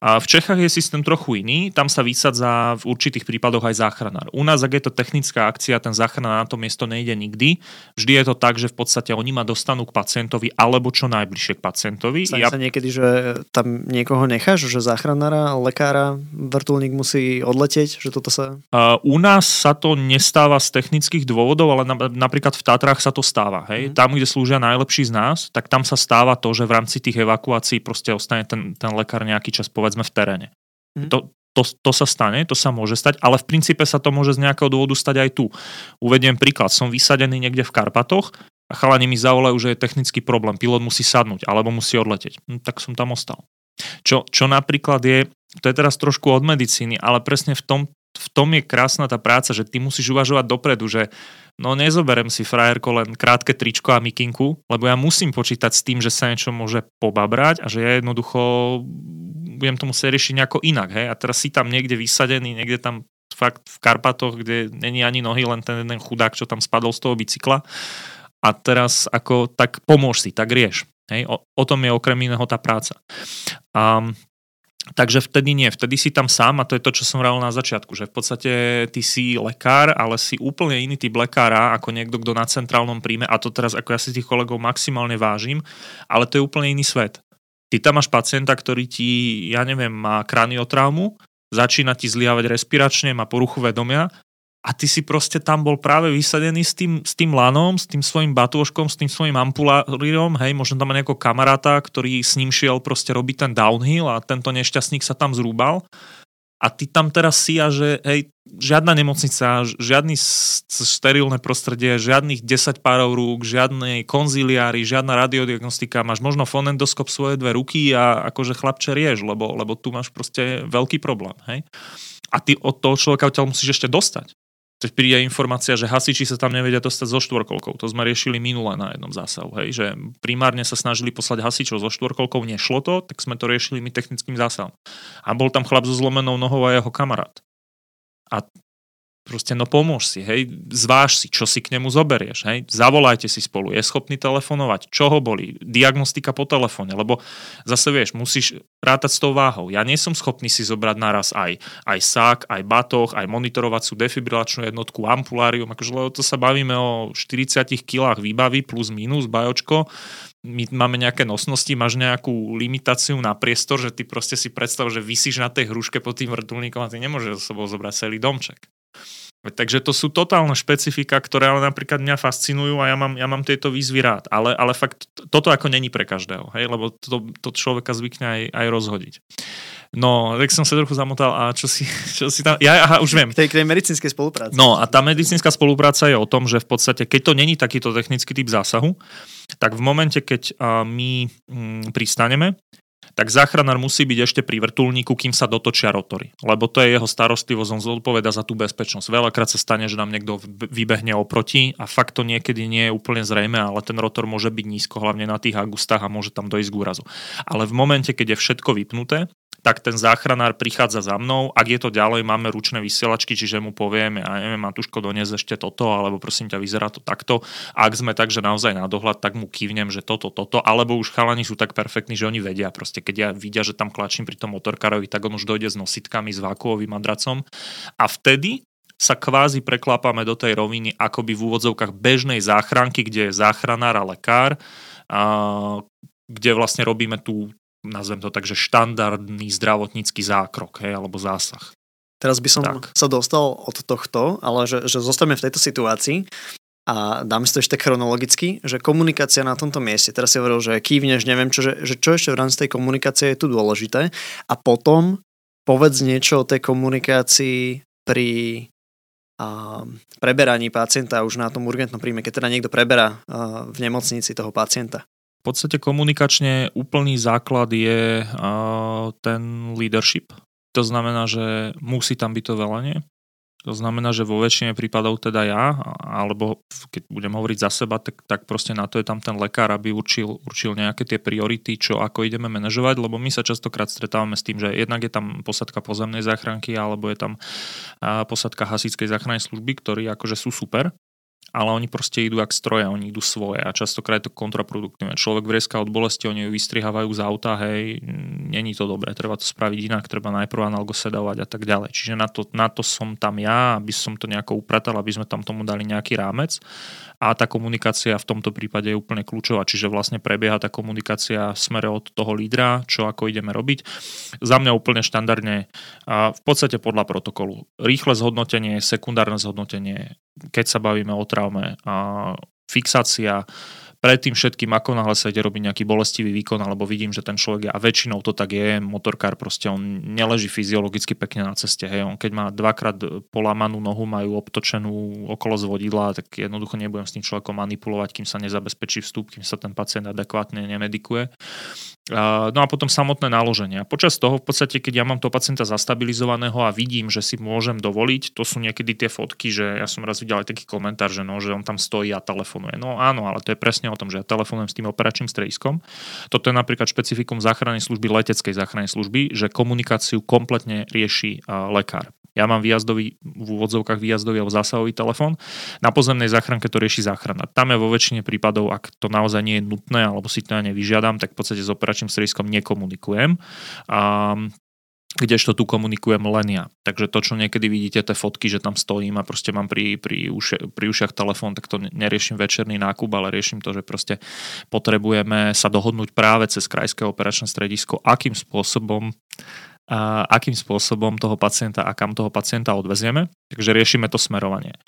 A v Čechách je systém trochu iný, tam sa vysadza v určitých prípadoch aj záchranár. U nás, ak je to technická akcia, ten záchranár na to miesto nejde nikdy. Vždy je to tak, že v podstate oni ma dostanú k pacientovi alebo čo najbližšie k pacientovi. Stane ja... sa niekedy, že tam niekoho necháš, že záchranára, lekára, vrtulník musí odletieť, že toto sa... Uh, u nás sa to nestáva z technických dôvodov, ale na, napríklad v Tatrách sa to stáva. Hej? Mm. Tam, kde slúžia najlepší z nás, tak tam sa stáva to, že v rámci tých evakuácií proste ostane ten, ten lekár nejaký čas povedzme v teréne. Mm. To, to, to sa stane, to sa môže stať, ale v princípe sa to môže z nejakého dôvodu stať aj tu. Uvediem príklad, som vysadený niekde v Karpatoch a chalani mi zavolajú, že je technický problém, pilot musí sadnúť alebo musí odleteť. No, tak som tam ostal. Čo, čo napríklad je, to je teraz trošku od medicíny, ale presne v tom, v tom je krásna tá práca, že ty musíš uvažovať dopredu, že no nezoberem si frajerko len krátke tričko a mikinku, lebo ja musím počítať s tým, že sa niečo môže pobabrať a že ja jednoducho budem to musieť riešiť nejako inak. Hej? A teraz si tam niekde vysadený, niekde tam fakt v Karpatoch, kde není ani nohy, len ten jeden chudák, čo tam spadol z toho bicykla. A teraz ako, tak pomôž si, tak rieš. Hej? O, o tom je okrem iného tá práca. A, takže vtedy nie, vtedy si tam sám a to je to, čo som hovoril na začiatku, že v podstate ty si lekár, ale si úplne iný typ lekára ako niekto, kto na centrálnom príjme a to teraz ako ja si tých kolegov maximálne vážim, ale to je úplne iný svet. Ty tam máš pacienta, ktorý ti, ja neviem, má kraniotraumu, začína ti zliavať respiračne, má poruchu vedomia a ty si proste tam bol práve vysadený s tým, s tým lanom, s tým svojim batôžkom, s tým svojim ampuláriom, hej, možno tam má nejakého kamaráta, ktorý s ním šiel proste robiť ten downhill a tento nešťastník sa tam zrúbal a ty tam teraz si a že hej, žiadna nemocnica, žiadny sterilné prostredie, žiadnych 10 párov rúk, žiadnej konziliári, žiadna radiodiagnostika, máš možno fonendoskop svoje dve ruky a akože chlapče rieš, lebo, lebo tu máš proste veľký problém. Hej? A ty od toho človeka odtiaľ musíš ešte dostať príde informácia, že hasiči sa tam nevedia dostať so štvorkolkou. To sme riešili minule na jednom zásahu. Hej, že primárne sa snažili poslať hasičov so štvorkolkou, nešlo to, tak sme to riešili my technickým zásahom. A bol tam chlap so zlomenou nohou a jeho kamarát. A Proste no pomôž si, hej, zváž si, čo si k nemu zoberieš, hej, zavolajte si spolu, je schopný telefonovať, čo ho boli, diagnostika po telefóne, lebo zase vieš, musíš rátať s tou váhou. Ja nie som schopný si zobrať naraz aj, aj sák, aj batoh, aj monitorovacú defibrilačnú jednotku, ampulárium, akože lebo to sa bavíme o 40 kilách výbavy plus minus, bajočko, my máme nejaké nosnosti, máš nejakú limitáciu na priestor, že ty proste si predstav, že vysíš na tej hruške pod tým vrtulníkom a ty nemôžeš so sebou zobrať celý domček. Takže to sú totálne špecifika, ktoré ale napríklad mňa fascinujú a ja mám, ja mám tieto výzvy rád. Ale, ale fakt toto ako není pre každého, hej? lebo to, to človeka zvykne aj, aj rozhodiť. No, tak som sa trochu zamotal a čo si, čo si tam... Ja, aha, už viem. Tej, tej medicínskej spolupráce. No a tá medicínska spolupráca je o tom, že v podstate, keď to není takýto technický typ zásahu, tak v momente, keď my mm, pristaneme, tak záchranár musí byť ešte pri vrtulníku, kým sa dotočia rotory. Lebo to je jeho starostlivosť, on zodpoveda za tú bezpečnosť. Veľakrát sa stane, že nám niekto vybehne oproti a fakt to niekedy nie je úplne zrejme, ale ten rotor môže byť nízko, hlavne na tých agustách a môže tam dojsť k úrazu. Ale v momente, keď je všetko vypnuté, tak ten záchranár prichádza za mnou. Ak je to ďalej, máme ručné vysielačky, čiže mu povieme, ja neviem, Matuško, donies ešte toto, alebo prosím ťa, vyzerá to takto. Ak sme tak, že naozaj na dohľad, tak mu kývnem, že toto, toto, alebo už chalani sú tak perfektní, že oni vedia. Proste keď ja vidia, že tam klačím pri tom motorkárovi, tak on už dojde s nositkami, s vákuovým madracom. A vtedy sa kvázi preklápame do tej roviny akoby v úvodzovkách bežnej záchranky, kde je záchranár a lekár, a, kde vlastne robíme tú, nazvem to tak, že štandardný zdravotnícky zákrok, hej, alebo zásah. Teraz by som tak. sa dostal od tohto, ale že, že zostaneme v tejto situácii a dáme si to ešte chronologicky, že komunikácia na tomto mieste, teraz si hovoril, že kývneš, neviem čo, že, že čo ešte v rámci tej komunikácie je tu dôležité a potom povedz niečo o tej komunikácii pri a, preberaní pacienta už na tom urgentnom príjme, keď teda niekto preberá v nemocnici toho pacienta. V podstate komunikačne úplný základ je ten leadership. To znamená, že musí tam byť to velenie. To znamená, že vo väčšine prípadov teda ja, alebo keď budem hovoriť za seba, tak, tak proste na to je tam ten lekár, aby určil, určil nejaké tie priority, čo ako ideme manažovať, lebo my sa častokrát stretávame s tým, že jednak je tam posadka pozemnej záchranky, alebo je tam posadka hasičskej záchrannej služby, ktorí akože sú super, ale oni proste idú ak stroje, oni idú svoje a častokrát je to kontraproduktívne. Človek vrieska od bolesti, oni ju vystrihávajú z auta, hej, není to dobré, treba to spraviť inak, treba najprv analgosedovať a tak ďalej. Čiže na to, na to som tam ja, aby som to nejako upratal, aby sme tam tomu dali nejaký rámec a tá komunikácia v tomto prípade je úplne kľúčová, čiže vlastne prebieha tá komunikácia v smere od toho lídra, čo ako ideme robiť. Za mňa úplne štandardne, a v podstate podľa protokolu. Rýchle zhodnotenie, sekundárne zhodnotenie, keď sa bavíme o traume, a fixácia, predtým všetkým, ako náhle sa ide robiť nejaký bolestivý výkon, alebo vidím, že ten človek je, a väčšinou to tak je, motorkár proste on neleží fyziologicky pekne na ceste. Hej. On keď má dvakrát polámanú nohu, majú obtočenú okolo zvodidla, tak jednoducho nebudem s tým človekom manipulovať, kým sa nezabezpečí vstup, kým sa ten pacient adekvátne nemedikuje. No a potom samotné naloženie. Počas toho v podstate, keď ja mám toho pacienta zastabilizovaného a vidím, že si môžem dovoliť, to sú niekedy tie fotky, že ja som raz videl aj taký komentár, že, no, že on tam stojí a telefonuje. No áno, ale to je presne o tom, že ja telefonujem s tým operačným strediskom. Toto je napríklad špecifikum záchrannej služby, leteckej záchrannej služby, že komunikáciu kompletne rieši lekár. Ja mám výjazdový, v úvodzovkách výjazdový alebo zásahový telefón. Na pozemnej záchranke to rieši záchrana. Tam je vo väčšine prípadov, ak to naozaj nie je nutné alebo si to ja nevyžiadam, tak v podstate s operačným strediskom nekomunikujem. A kdežto tu komunikujem len ja. Takže to, čo niekedy vidíte, tie fotky, že tam stojím a proste mám pri, pri, uši, pri ušiach telefón, tak to neriešim večerný nákup, ale riešim to, že proste potrebujeme sa dohodnúť práve cez krajské operačné stredisko, akým spôsobom a akým spôsobom toho pacienta a kam toho pacienta odvezieme. Takže riešime to smerovanie.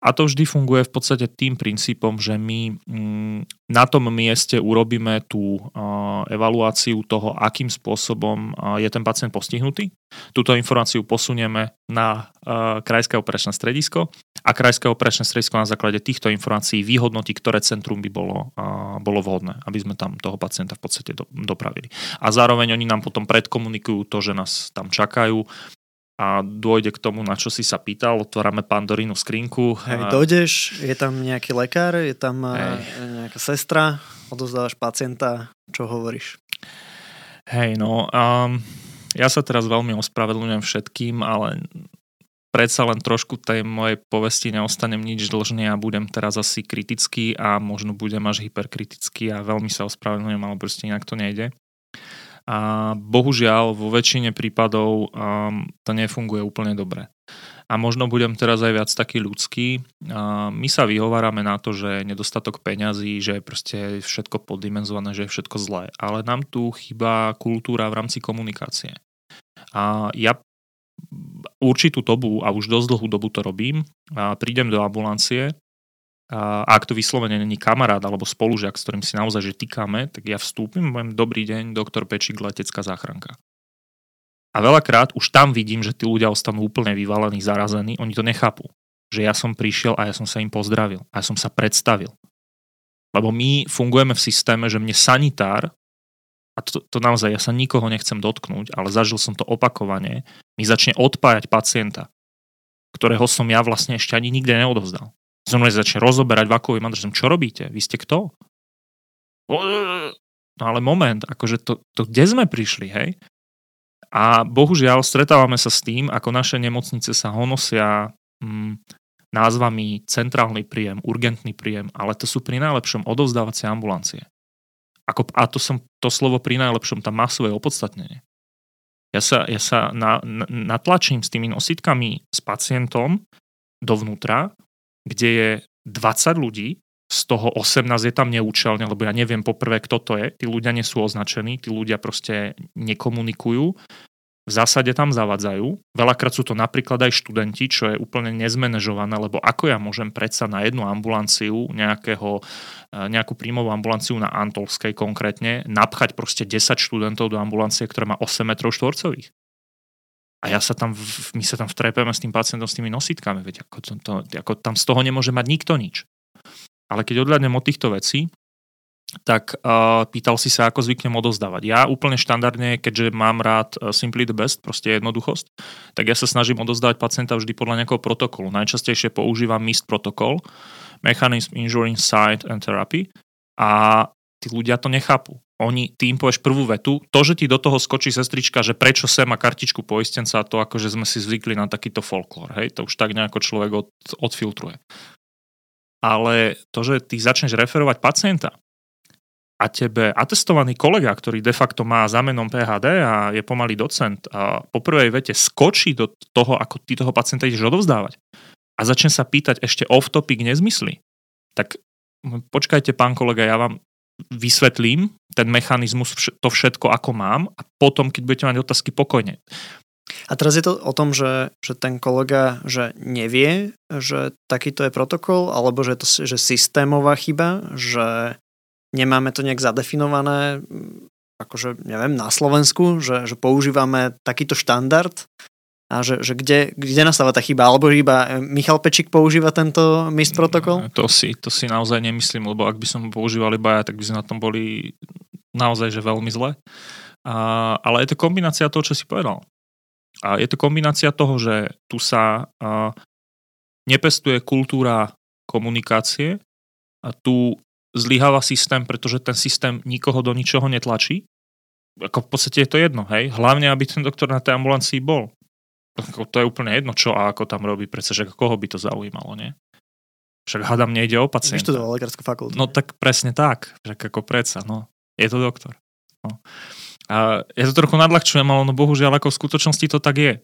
A to vždy funguje v podstate tým princípom, že my mm, na tom mieste urobíme tú evaluáciu toho, akým spôsobom je ten pacient postihnutý. Túto informáciu posunieme na Krajské operačné stredisko a Krajské operačné stredisko na základe týchto informácií vyhodnotí, ktoré centrum by bolo, bolo vhodné, aby sme tam toho pacienta v podstate dopravili. A zároveň oni nám potom predkomunikujú to, že nás tam čakajú, a dôjde k tomu, na čo si sa pýtal, otvárame Pandorínu skrinku. Hej, dojdeš, je tam nejaký lekár, je tam Hej. nejaká sestra, odozdávaš pacienta, čo hovoríš? Hej, no, um, ja sa teraz veľmi ospravedlňujem všetkým, ale predsa len trošku tej mojej povesti neostanem nič dlžný a budem teraz asi kritický a možno budem až hyperkritický a veľmi sa ospravedlňujem, ale proste inak to nejde. A bohužiaľ vo väčšine prípadov um, to nefunguje úplne dobre. A možno budem teraz aj viac taký ľudský. A my sa vyhovárame na to, že je nedostatok peňazí, že je proste všetko poddimenzované, že je všetko zlé. Ale nám tu chýba kultúra v rámci komunikácie. A ja určitú dobu, a už dosť dlhú dobu to robím, a prídem do ambulancie a ak to vyslovene není kamarát alebo spolužiak, s ktorým si naozaj že týkame, tak ja vstúpim, poviem dobrý deň, doktor Pečík, letecká záchranka. A veľakrát už tam vidím, že tí ľudia ostanú úplne vyvalení, zarazení, oni to nechápu. Že ja som prišiel a ja som sa im pozdravil a ja som sa predstavil. Lebo my fungujeme v systéme, že mne sanitár, a to, to naozaj, ja sa nikoho nechcem dotknúť, ale zažil som to opakovane, mi začne odpájať pacienta, ktorého som ja vlastne ešte ani nikde neodovzdal so mnou začne rozoberať vakovým adresom, čo robíte, vy ste kto? No ale moment, akože to, to kde sme prišli, hej? A bohužiaľ stretávame sa s tým, ako naše nemocnice sa honosia mm, názvami centrálny príjem, urgentný príjem, ale to sú pri najlepšom odovzdávacie ambulancie. Ako, a to, som, to slovo pri najlepšom, tam svoje opodstatnenie. Ja sa, ja sa na, na, natlačím s tými nositkami s pacientom dovnútra kde je 20 ľudí, z toho 18 je tam neúčelne, lebo ja neviem poprvé, kto to je. Tí ľudia nie sú označení, tí ľudia proste nekomunikujú. V zásade tam zavadzajú. Veľakrát sú to napríklad aj študenti, čo je úplne nezmanéžované, lebo ako ja môžem predsa na jednu ambulanciu, nejakého, e, nejakú príjmovú ambulanciu na Antolskej konkrétne, napchať proste 10 študentov do ambulancie, ktorá má 8 metrov štvorcových. A ja sa tam, my sa tam vtrepeme s tým pacientom s tými nositkami, veď ako, to, to, ako tam z toho nemôže mať nikto nič. Ale keď odhľadnem od týchto vecí, tak uh, pýtal si sa, ako zvyknem odozdávať. Ja úplne štandardne, keďže mám rád uh, simply the best, proste jednoduchosť, tak ja sa snažím odozdávať pacienta vždy podľa nejakého protokolu. Najčastejšie používam MIST protokol, Mechanism Injury Site and Therapy a tí ľudia to nechápu. Oni, tým povieš prvú vetu, to, že ti do toho skočí sestrička, že prečo sem má kartičku poistenca, to ako, že sme si zvykli na takýto folklór, hej, to už tak nejako človek od, odfiltruje. Ale to, že ty začneš referovať pacienta, a tebe atestovaný kolega, ktorý de facto má za menom PHD a je pomalý docent a po prvej vete skočí do toho, ako ty toho pacienta ideš odovzdávať a začne sa pýtať ešte off-topic nezmysly, tak počkajte, pán kolega, ja vám vysvetlím ten mechanizmus, to všetko, ako mám a potom, keď budete mať otázky, pokojne. A teraz je to o tom, že, že ten kolega že nevie, že takýto je protokol, alebo že je to že systémová chyba, že nemáme to nejak zadefinované, akože neviem, na Slovensku, že, že používame takýto štandard a že, že kde, kde nastáva tá chyba? Alebo iba Michal Pečík používa tento MIST protokol? To si, to si naozaj nemyslím, lebo ak by som používal iba ja, tak by sme na tom boli naozaj že veľmi zle. A, ale je to kombinácia toho, čo si povedal. A je to kombinácia toho, že tu sa a, nepestuje kultúra komunikácie a tu zlyháva systém, pretože ten systém nikoho do ničoho netlačí. Ako v podstate je to jedno, hej. Hlavne, aby ten doktor na tej ambulancii bol. Ako to je úplne jedno, čo a ako tam robí, predsa, že koho by to zaujímalo, nie? Však hádam nejde o pacienta. Vyštudoval lekárskú fakultu. No tak presne tak, však ako predsa, no. Je to doktor. No. A ja to trochu nadľahčujem, ale no bohužiaľ ako v skutočnosti to tak je.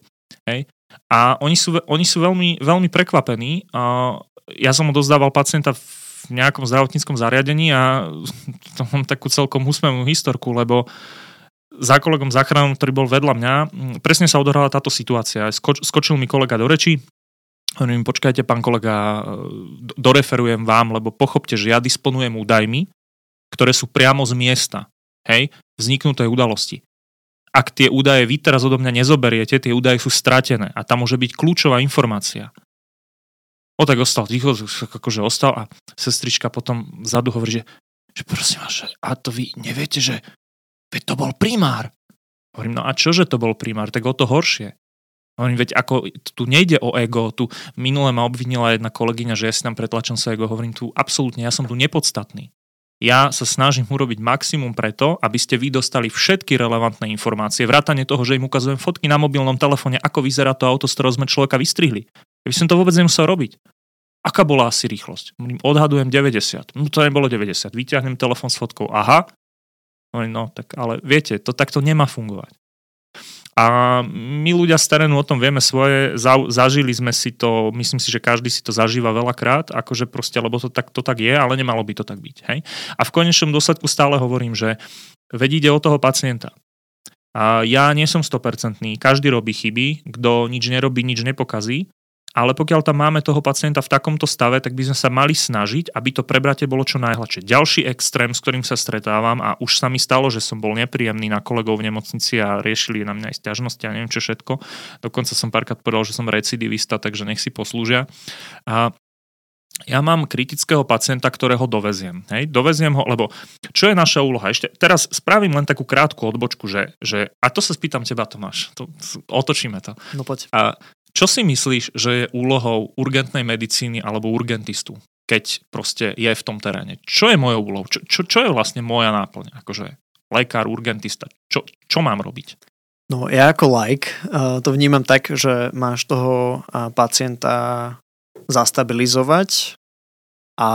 Hej? A oni sú, oni sú veľmi, veľmi prekvapení. A ja som odozdával pacienta v nejakom zdravotníckom zariadení a to mám takú celkom úsmevnú historku, lebo za kolegom záchranom, ktorý bol vedľa mňa, presne sa odohrala táto situácia. Skoč, skočil mi kolega do reči, hovorím, počkajte, pán kolega, doreferujem vám, lebo pochopte, že ja disponujem údajmi, ktoré sú priamo z miesta, hej, vzniknuté udalosti. Ak tie údaje vy teraz odo mňa nezoberiete, tie údaje sú stratené a tam môže byť kľúčová informácia. O tak ostal ticho, akože ostal a sestrička potom vzadu hovorí, že, že prosím vás, a to vy neviete, že veď to bol primár. Hovorím, no a čože to bol primár, tak o to horšie. Hovorím, veď ako, tu nejde o ego, tu minule ma obvinila jedna kolegyňa, že ja si tam pretlačam sa ego, hovorím tu absolútne, ja som tu nepodstatný. Ja sa snažím urobiť maximum preto, aby ste vy dostali všetky relevantné informácie, vrátane toho, že im ukazujem fotky na mobilnom telefóne, ako vyzerá to auto, z ktorého sme človeka vystrihli. Ja by som to vôbec nemusel robiť. Aká bola asi rýchlosť? Odhadujem 90. No to nebolo 90. Vyťahnem telefón s fotkou. Aha. No tak ale viete, to takto nemá fungovať. A my ľudia z terénu o tom vieme svoje, zažili sme si to, myslím si, že každý si to zažíva veľakrát, akože proste, lebo to tak, to tak je, ale nemalo by to tak byť. Hej? A v konečnom dôsledku stále hovorím, že vedí ide o toho pacienta. A ja nie som 100%, každý robí chyby, kto nič nerobí, nič nepokazí, ale pokiaľ tam máme toho pacienta v takomto stave, tak by sme sa mali snažiť, aby to prebratie bolo čo najhladšie. Ďalší extrém, s ktorým sa stretávam a už sa mi stalo, že som bol nepríjemný na kolegov v nemocnici a riešili na mňa aj stiažnosti a neviem čo všetko. Dokonca som párkrát povedal, že som recidivista, takže nech si poslúžia. A ja mám kritického pacienta, ktorého doveziem. Hej? Doveziem ho, lebo čo je naša úloha? Ešte teraz spravím len takú krátku odbočku, že, že a to sa spýtam teba, Tomáš. To, otočíme to. No poď. A čo si myslíš, že je úlohou urgentnej medicíny alebo urgentistu, keď proste je v tom teréne? Čo je mojou úlohou? Čo, čo, čo je vlastne moja náplň? Akože lekár, urgentista. Čo, čo mám robiť? No ja ako like to vnímam tak, že máš toho pacienta zastabilizovať a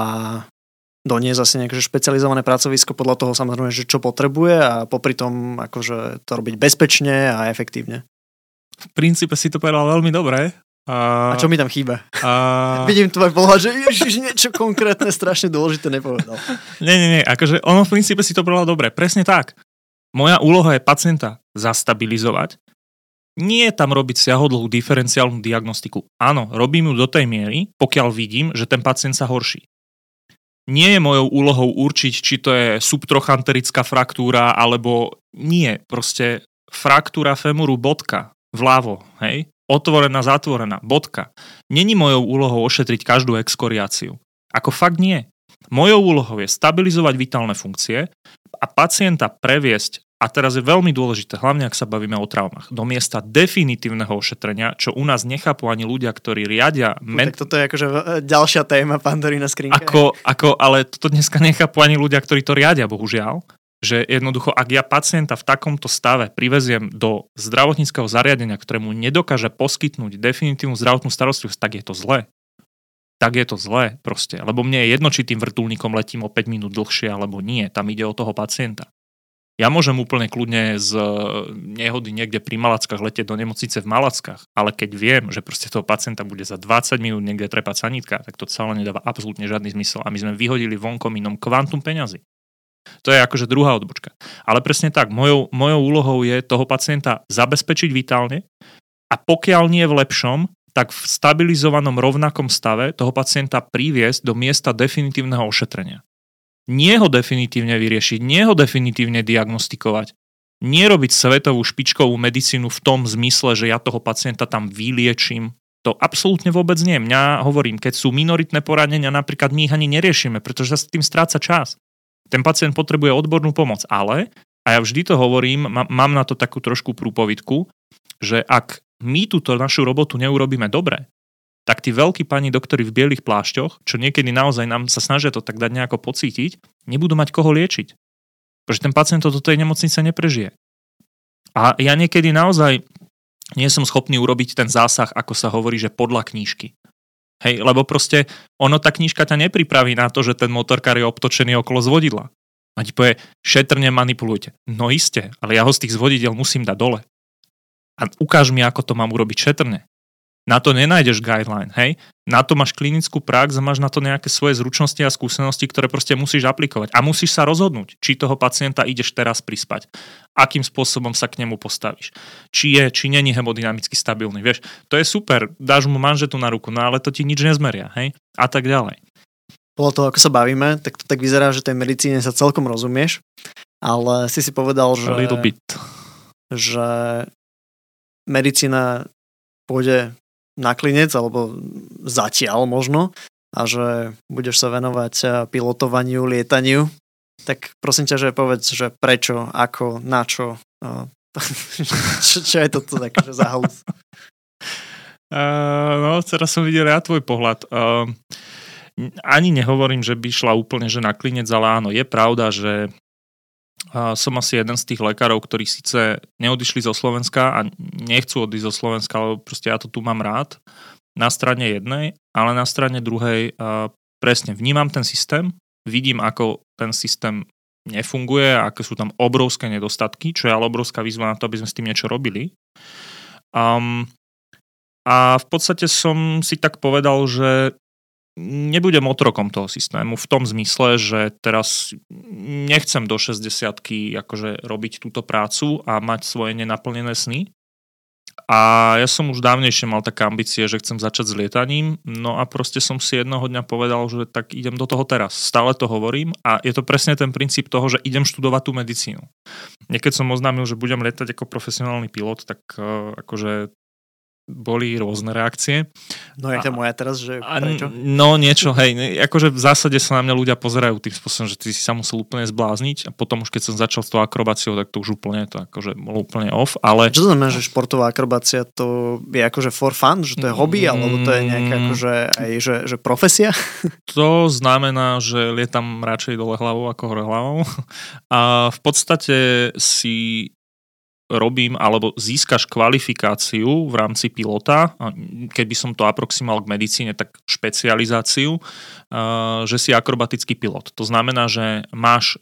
doniesť asi nejaké špecializované pracovisko podľa toho samozrejme, že čo potrebuje a popri tom akože to robiť bezpečne a efektívne v princípe si to povedal veľmi dobre. A, a čo mi tam chýba? A... Vidím tvoj pohľad, že ježiš, niečo konkrétne, strašne dôležité nepovedal. Nie, nie, nie, akože ono v princípe si to povedal dobre. Presne tak. Moja úloha je pacienta zastabilizovať, nie je tam robiť siahodlhú diferenciálnu diagnostiku. Áno, robím ju do tej miery, pokiaľ vidím, že ten pacient sa horší. Nie je mojou úlohou určiť, či to je subtrochanterická fraktúra, alebo nie. Proste fraktúra femuru bodka vľavo, hej? Otvorená, zatvorená, bodka. Není mojou úlohou ošetriť každú exkoriáciu. Ako fakt nie. Mojou úlohou je stabilizovať vitálne funkcie a pacienta previesť a teraz je veľmi dôležité, hlavne ak sa bavíme o traumách, do miesta definitívneho ošetrenia, čo u nás nechápu ani ľudia, ktorí riadia... No, men... tak toto je akože ďalšia téma Pandorína skrinka. Ako, ako, ale toto dneska nechápu ani ľudia, ktorí to riadia, bohužiaľ. Že jednoducho, ak ja pacienta v takomto stave priveziem do zdravotníckého zariadenia, ktorému nedokáže poskytnúť definitívnu zdravotnú starostlivosť, tak je to zlé tak je to zlé proste. Lebo mne je jedno, či tým vrtulníkom letím o 5 minút dlhšie alebo nie. Tam ide o toho pacienta. Ja môžem úplne kľudne z e, nehody niekde pri Malackách letieť do nemocnice v Malackách, ale keď viem, že proste toho pacienta bude za 20 minút niekde trepať sanitka, tak to celé nedáva absolútne žiadny zmysel a my sme vyhodili vonkom inom kvantum peňazí. To je akože druhá odbočka. Ale presne tak, mojou, mojou úlohou je toho pacienta zabezpečiť vitálne a pokiaľ nie v lepšom, tak v stabilizovanom rovnakom stave toho pacienta priviesť do miesta definitívneho ošetrenia. Nie ho definitívne vyriešiť, nie ho definitívne diagnostikovať, nie robiť svetovú špičkovú medicínu v tom zmysle, že ja toho pacienta tam vyliečím. To absolútne vôbec nie. Mňa hovorím, keď sú minoritné poranenia, napríklad my ich ani neriešime, pretože sa s tým stráca čas. Ten pacient potrebuje odbornú pomoc, ale, a ja vždy to hovorím, mám na to takú trošku prúpovidku, že ak my túto našu robotu neurobíme dobre, tak tí veľkí pani doktori v bielých plášťoch, čo niekedy naozaj nám sa snažia to tak dať nejako pocítiť, nebudú mať koho liečiť. Pretože ten pacient to do tej nemocnice neprežije. A ja niekedy naozaj nie som schopný urobiť ten zásah, ako sa hovorí, že podľa knížky. Hej, lebo proste ono, tá knižka ťa nepripraví na to, že ten motorkár je obtočený okolo zvodidla. A ti povie, šetrne manipulujte. No iste, ale ja ho z tých zvodidel musím dať dole a ukáž mi, ako to mám urobiť šetrne. Na to nenájdeš guideline, hej? Na to máš klinickú prax máš na to nejaké svoje zručnosti a skúsenosti, ktoré proste musíš aplikovať. A musíš sa rozhodnúť, či toho pacienta ideš teraz prispať. Akým spôsobom sa k nemu postavíš. Či je, či není hemodynamicky stabilný. Vieš, to je super, dáš mu manžetu na ruku, no ale to ti nič nezmeria, hej? A tak ďalej. Podľa toho, ako sa bavíme, tak to tak vyzerá, že tej medicíne sa celkom rozumieš, ale si si povedal, že... A little bit. Že medicína pôjde na klinec, alebo zatiaľ možno, a že budeš sa venovať eh, pilotovaniu, lietaniu, tak prosím ťa, že povedz, že prečo, ako, na čo, eh, čo, čo je toto také za halus? Uh, no, teraz som videl ja tvoj pohľad. Uh, ani nehovorím, že by šla úplne že na klinec, ale áno, je pravda, že som asi jeden z tých lekárov, ktorí síce neodišli zo Slovenska a nechcú odísť zo Slovenska, lebo proste ja to tu mám rád na strane jednej, ale na strane druhej presne vnímam ten systém, vidím, ako ten systém nefunguje aké sú tam obrovské nedostatky, čo je ale obrovská výzva na to, aby sme s tým niečo robili. Um, a v podstate som si tak povedal, že nebudem otrokom toho systému v tom zmysle, že teraz nechcem do 60 akože robiť túto prácu a mať svoje nenaplnené sny. A ja som už dávnejšie mal také ambície, že chcem začať s lietaním, no a proste som si jednoho dňa povedal, že tak idem do toho teraz. Stále to hovorím a je to presne ten princíp toho, že idem študovať tú medicínu. Niekedy som oznámil, že budem lietať ako profesionálny pilot, tak uh, akože boli rôzne reakcie. No je to moja teraz, že prečo? No niečo, hej, akože v zásade sa na mňa ľudia pozerajú tým spôsobom, že ty si sa musel úplne zblázniť a potom už keď som začal s tou akrobáciou, tak to už úplne to akože bolo úplne off, ale... Čo to znamená, že športová akrobácia to je akože for fun, že to je hobby, mm, alebo to je nejaká akože aj, že, že profesia? To znamená, že lietam radšej dole hlavou ako hore hlavou a v podstate si robím, alebo získaš kvalifikáciu v rámci pilota, keby som to aproximoval k medicíne, tak špecializáciu, že si akrobatický pilot. To znamená, že máš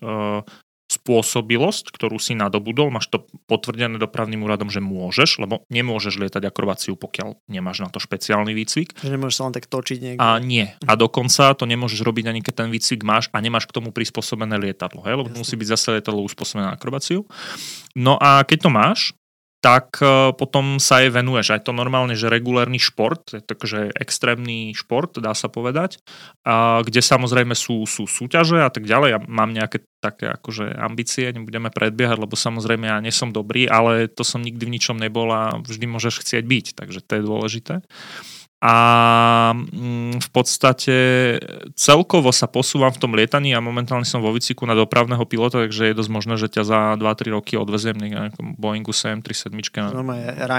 spôsobilosť, ktorú si nadobudol, máš to potvrdené dopravným úradom, že môžeš, lebo nemôžeš lietať akrobáciu, pokiaľ nemáš na to špeciálny výcvik. Že nemôžeš sa len tak točiť niekde. A nie. A dokonca to nemôžeš robiť ani keď ten výcvik máš a nemáš k tomu prispôsobené lietadlo, hej? lebo Jasne. musí byť zase lietadlo uspôsobené na akrobáciu. No a keď to máš, tak e, potom sa jej venuješ. Aj to normálne, že regulárny šport, akože extrémny šport, dá sa povedať, a kde samozrejme sú, sú súťaže a tak ďalej. Ja mám nejaké také akože ambície, nebudeme predbiehať, lebo samozrejme ja nie som dobrý, ale to som nikdy v ničom nebol a vždy môžeš chcieť byť, takže to je dôležité. A mm, v podstate celkovo sa posúvam v tom lietaní a momentálne som vo výciku na dopravného pilota, takže je dosť možné, že ťa za 2-3 roky odveziem nejakom Boeingu 737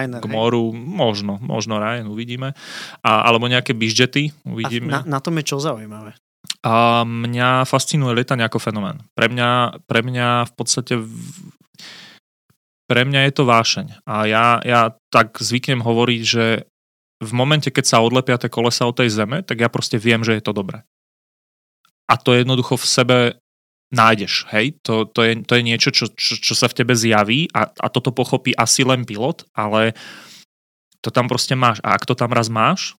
na, k moru. Možno, možno Ryan, uvidíme. A, alebo nejaké bizjety, uvidíme. A na, na tom je čo zaujímavé? A mňa fascinuje lietanie ako fenomén. Pre mňa, pre mňa v podstate pre mňa je to vášeň. A ja, ja tak zvyknem hovoriť, že v momente, keď sa odlepia tie kolesa od tej zeme, tak ja proste viem, že je to dobré. A to jednoducho v sebe nájdeš, hej? To, to, je, to je niečo, čo, čo, čo sa v tebe zjaví a, a toto pochopí asi len pilot, ale to tam proste máš. A ak to tam raz máš,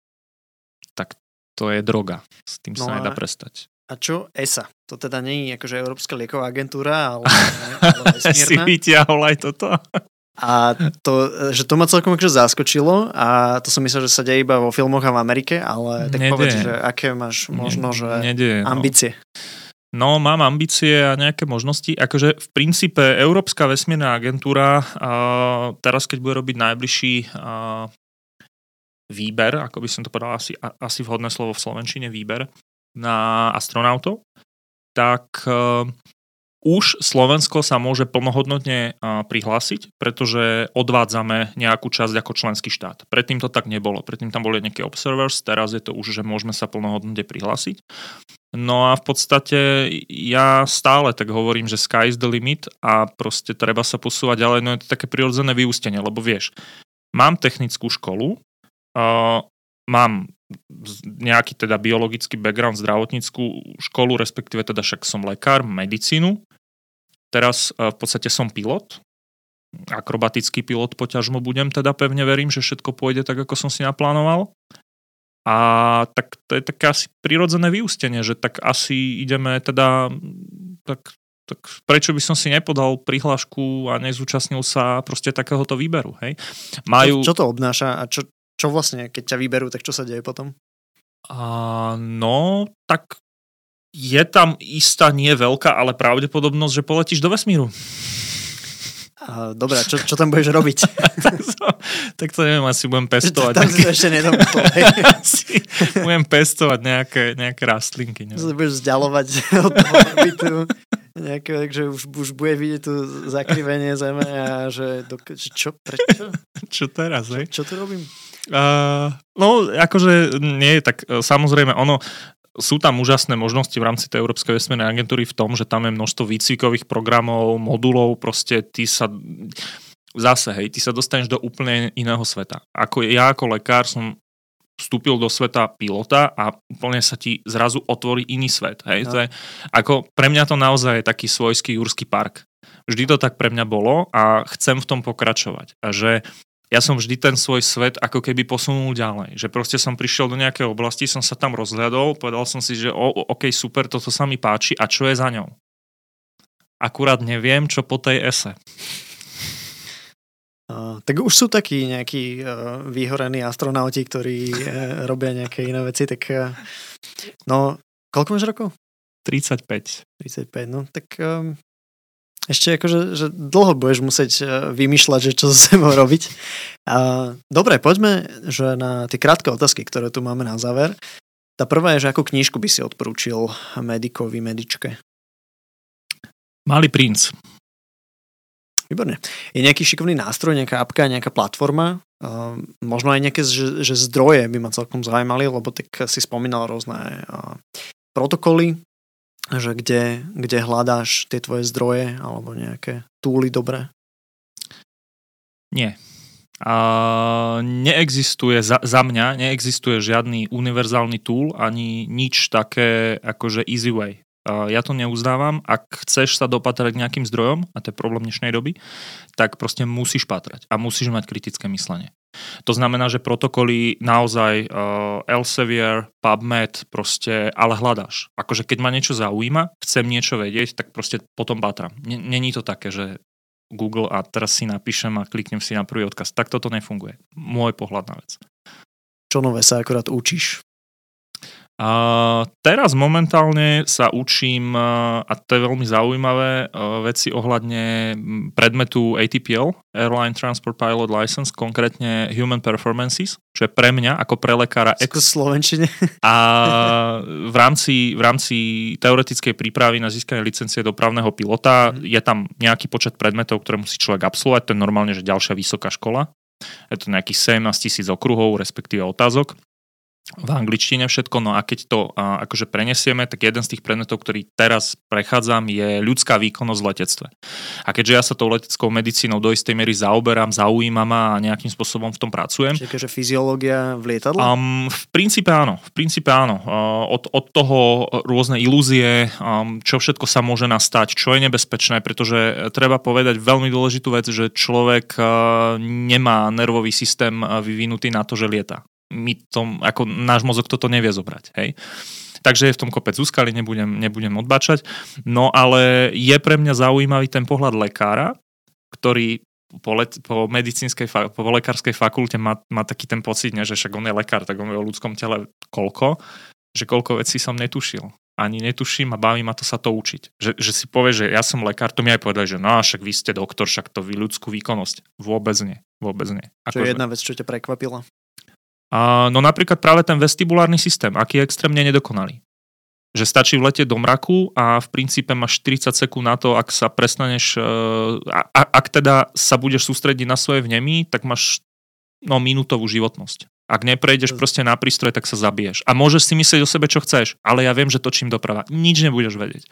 tak to je droga. S tým no sa nedá prestať. A čo ESA? To teda nie je akože Európska lieková agentúra, ale, ale si vytiahol aj toto? A to, že to ma celkom akože zaskočilo a to som myslel, že sa deje iba vo filmoch a v Amerike, ale tak Nedie. povedz, že aké máš možno, že Nedie, no. ambície. No, mám ambície a nejaké možnosti. Akože v princípe Európska vesmírna agentúra a teraz, keď bude robiť najbližší a, výber, ako by som to povedal, asi, asi vhodné slovo v Slovenčine, výber na astronautov, tak už Slovensko sa môže plnohodnotne prihlásiť, pretože odvádzame nejakú časť ako členský štát. Predtým to tak nebolo. Predtým tam boli nejaké observers, teraz je to už, že môžeme sa plnohodnotne prihlásiť. No a v podstate ja stále tak hovorím, že sky is the limit a proste treba sa posúvať ďalej. No je to také prirodzené vyústenie, lebo vieš, mám technickú školu, uh, mám nejaký teda biologický background, zdravotníckú školu, respektíve teda však som lekár, medicínu. Teraz e, v podstate som pilot, akrobatický pilot poťažmo budem, teda pevne verím, že všetko pôjde tak, ako som si naplánoval. A tak to je také asi prirodzené vyústenie, že tak asi ideme teda, tak, tak prečo by som si nepodal prihlášku a nezúčastnil sa proste takéhoto výberu, hej? Majú... Čo, čo to obnáša a čo, čo vlastne, keď ťa vyberú, tak čo sa deje potom? A, no, tak je tam istá, nie veľká, ale pravdepodobnosť, že poletíš do vesmíru. Dobre, čo, čo tam budeš robiť? tak, to, tak to neviem, asi budem pestovať. Tam si ešte budem pestovať nejaké, nejaké rastlinky. Neviem. Sa budeš vzdialovať od orbitu. Nejaké, takže už, už bude vidieť tu zakrivenie Zeme a že do, čo, prečo? čo teraz, hej? Čo, čo tu robím? Uh, no, akože nie, tak e, samozrejme ono, sú tam úžasné možnosti v rámci tej Európskej vesmírnej agentúry v tom, že tam je množstvo výcvikových programov, modulov, proste ty sa zase, hej, ty sa dostaneš do úplne iného sveta. Ako ja ako lekár som vstúpil do sveta pilota a úplne sa ti zrazu otvorí iný svet. Hej? No. To je, ako pre mňa to naozaj je taký svojský jurský park. Vždy to tak pre mňa bolo a chcem v tom pokračovať. A že ja som vždy ten svoj svet ako keby posunul ďalej. Že proste som prišiel do nejakej oblasti, som sa tam rozhľadol, povedal som si, že o, OK, super, toto sa mi páči a čo je za ňou? Akurát neviem, čo po tej ese. Uh, tak už sú takí nejakí uh, vyhorení astronauti, ktorí uh, robia nejaké iné veci, tak uh, no, koľko máš rokov? 35. 35, no tak um, ešte akože že dlho budeš musieť e, vymýšľať, že čo so sebou robiť. A, dobre, poďme že na tie krátke otázky, ktoré tu máme na záver. Tá prvá je, že akú knižku by si odporúčil medikovi, medičke? Malý princ. Výborne. Je nejaký šikovný nástroj, nejaká apka, nejaká platforma? Uh, možno aj nejaké že, že zdroje by ma celkom zaujímali, lebo tak si spomínal rôzne uh, protokoly, že kde, kde hľadáš tie tvoje zdroje alebo nejaké túly dobré? Nie. A neexistuje, za, za mňa neexistuje žiadny univerzálny tool ani nič také akože easy way. A ja to neuzdávam. Ak chceš sa dopatrať nejakým zdrojom, a to je problém dnešnej doby, tak proste musíš patrať a musíš mať kritické myslenie. To znamená, že protokoly naozaj uh, Elsevier, PubMed, proste, ale hľadáš. Akože keď ma niečo zaujíma, chcem niečo vedieť, tak proste potom patram. Není to také, že Google a teraz si napíšem a kliknem si na prvý odkaz. Tak toto nefunguje. Môj pohľad na vec. Čo nové sa akorát učíš? A teraz momentálne sa učím, a to je veľmi zaujímavé, veci ohľadne predmetu ATPL, Airline Transport Pilot License, konkrétne Human Performances, čo je pre mňa ako pre lekára... Ex- slovenčine. A v rámci, v rámci teoretickej prípravy na získanie licencie dopravného pilota mm. je tam nejaký počet predmetov, ktoré musí človek absolvovať, to je normálne, že ďalšia vysoká škola. Je to nejakých 17 tisíc okruhov, respektíve otázok v angličtine všetko, no a keď to a, akože prenesieme, tak jeden z tých predmetov, ktorý teraz prechádzam, je ľudská výkonnosť v letectve. A keďže ja sa tou leteckou medicínou do istej miery zaoberám, zaujímam ma a nejakým spôsobom v tom pracujem. Čiže akože fyziológia v lietadle? Um, v princípe áno, v princípe áno. Uh, od, od toho rôzne ilúzie, um, čo všetko sa môže nastať, čo je nebezpečné, pretože treba povedať veľmi dôležitú vec, že človek uh, nemá nervový systém vyvinutý na to, že lieta my tom, ako náš mozog toto nevie zobrať. Hej? Takže je v tom kopec úskali, nebudem, nebudem odbačať. No ale je pre mňa zaujímavý ten pohľad lekára, ktorý po, le, po medicínskej, po lekárskej fakulte má, má taký ten pocit, ne, že však on je lekár, tak on vie o ľudskom tele koľko, že koľko vecí som netušil. Ani netuším a baví ma to sa to učiť. Že, že si povie, že ja som lekár, to mi aj povedali, že no však vy ste doktor, však to vy ľudskú výkonnosť. Vôbec nie. Vôbec nie. Ako čo je jedna vec, čo ťa prekvapila? A, no napríklad práve ten vestibulárny systém, aký je extrémne nedokonalý. Že stačí vletieť do mraku a v princípe máš 40 sekúnd na to, ak sa prestaneš, e, a, ak teda sa budeš sústrediť na svoje vnemy, tak máš no, minútovú životnosť. Ak neprejdeš proste na prístroj, tak sa zabiješ. A môžeš si myslieť o sebe, čo chceš, ale ja viem, že točím doprava. Nič nebudeš vedieť.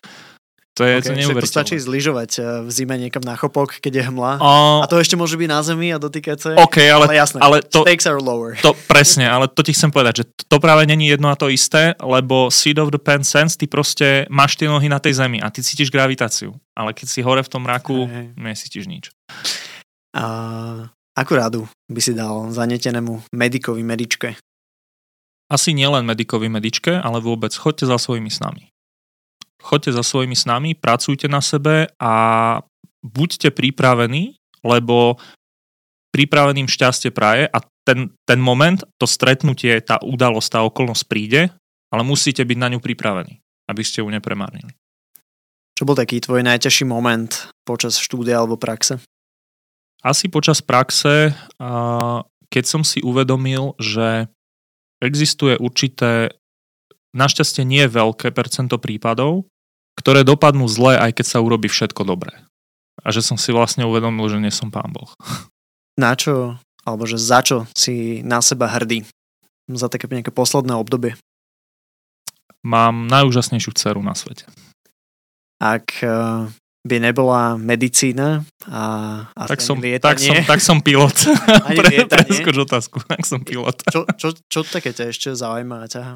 To je okay, to stačí zlyžovať eh, v zime niekam na chopok, keď je hmla. Uh, a to ešte môže byť na zemi a dotýkať sa. OK, ale, ale jasné, ale to, stakes are lower. To, presne, ale to ti chcem povedať, že to práve není jedno a to isté, lebo seat of the pen sense, ty proste máš tie nohy na tej zemi a ty cítiš gravitáciu. Ale keď si hore v tom mraku, hey. necítiš nič. A akú radu by si dal zanetenému medikovi, medičke? Asi nielen medikovi, medičke, ale vôbec choďte za svojimi snami choďte za svojimi snami, pracujte na sebe a buďte pripravení, lebo pripraveným šťastie praje a ten, ten moment, to stretnutie, tá udalosť, tá okolnosť príde, ale musíte byť na ňu pripravení, aby ste ju nepremárnili. Čo bol taký tvoj najťažší moment počas štúdia alebo praxe? Asi počas praxe, keď som si uvedomil, že existuje určité našťastie nie je veľké percento prípadov, ktoré dopadnú zle, aj keď sa urobí všetko dobré. A že som si vlastne uvedomil, že nie som pán Boh. Na čo, alebo že za čo si na seba hrdý? Za také nejaké posledné obdobie? Mám najúžasnejšiu dceru na svete. Ak eh, by nebola medicína a, a tak, som, tak, som, tak som pilot. Pre, otázku, tak som pilot. Čo, čo, čo také ťa ešte zaujíma a ťaha?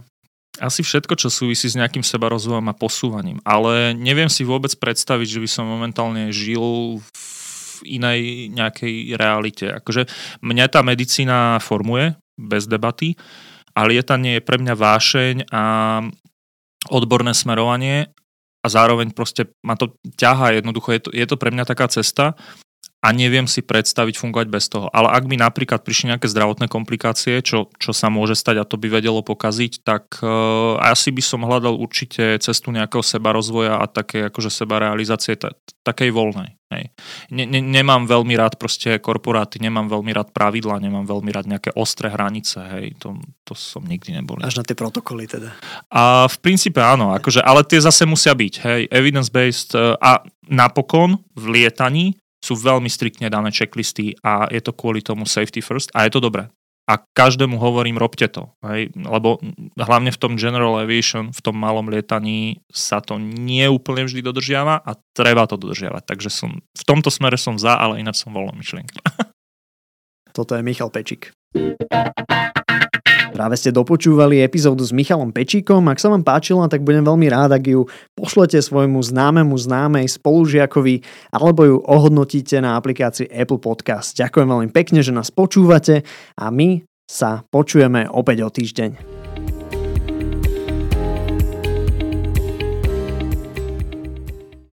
Asi všetko, čo súvisí s nejakým sebarozvojom a posúvaním. Ale neviem si vôbec predstaviť, že by som momentálne žil v inej nejakej realite. Akože mňa tá medicína formuje, bez debaty, ale lietanie je pre mňa vášeň a odborné smerovanie a zároveň proste ma to ťaha jednoducho. Je to, je to pre mňa taká cesta, a neviem si predstaviť fungovať bez toho. Ale ak by napríklad prišli nejaké zdravotné komplikácie, čo, čo sa môže stať a to by vedelo pokaziť, tak uh, asi by som hľadal určite cestu nejakého seba rozvoja a také akože seba realizácie t- takej voľnej. Hej. Ne, ne, nemám veľmi rád proste korporáty, nemám veľmi rád pravidla, nemám veľmi rád nejaké ostré hranice, hej, to, to som nikdy nebol. Až na tie protokoly teda. A v princípe áno, akože, ale tie zase musia byť, hej, evidence-based uh, a napokon v lietaní sú veľmi striktne dané checklisty a je to kvôli tomu safety first a je to dobré. A každému hovorím, robte to. Hej? Lebo hlavne v tom general aviation, v tom malom lietaní sa to nie úplne vždy dodržiava a treba to dodržiavať. Takže som, v tomto smere som za, ale ináč som voľná myšlienka. Toto je Michal Pečík. Práve ste dopočúvali epizódu s Michalom Pečíkom. Ak sa vám páčila, tak budem veľmi rád, ak ju pošlete svojmu známemu známej spolužiakovi alebo ju ohodnotíte na aplikácii Apple Podcast. Ďakujem veľmi pekne, že nás počúvate a my sa počujeme opäť o týždeň.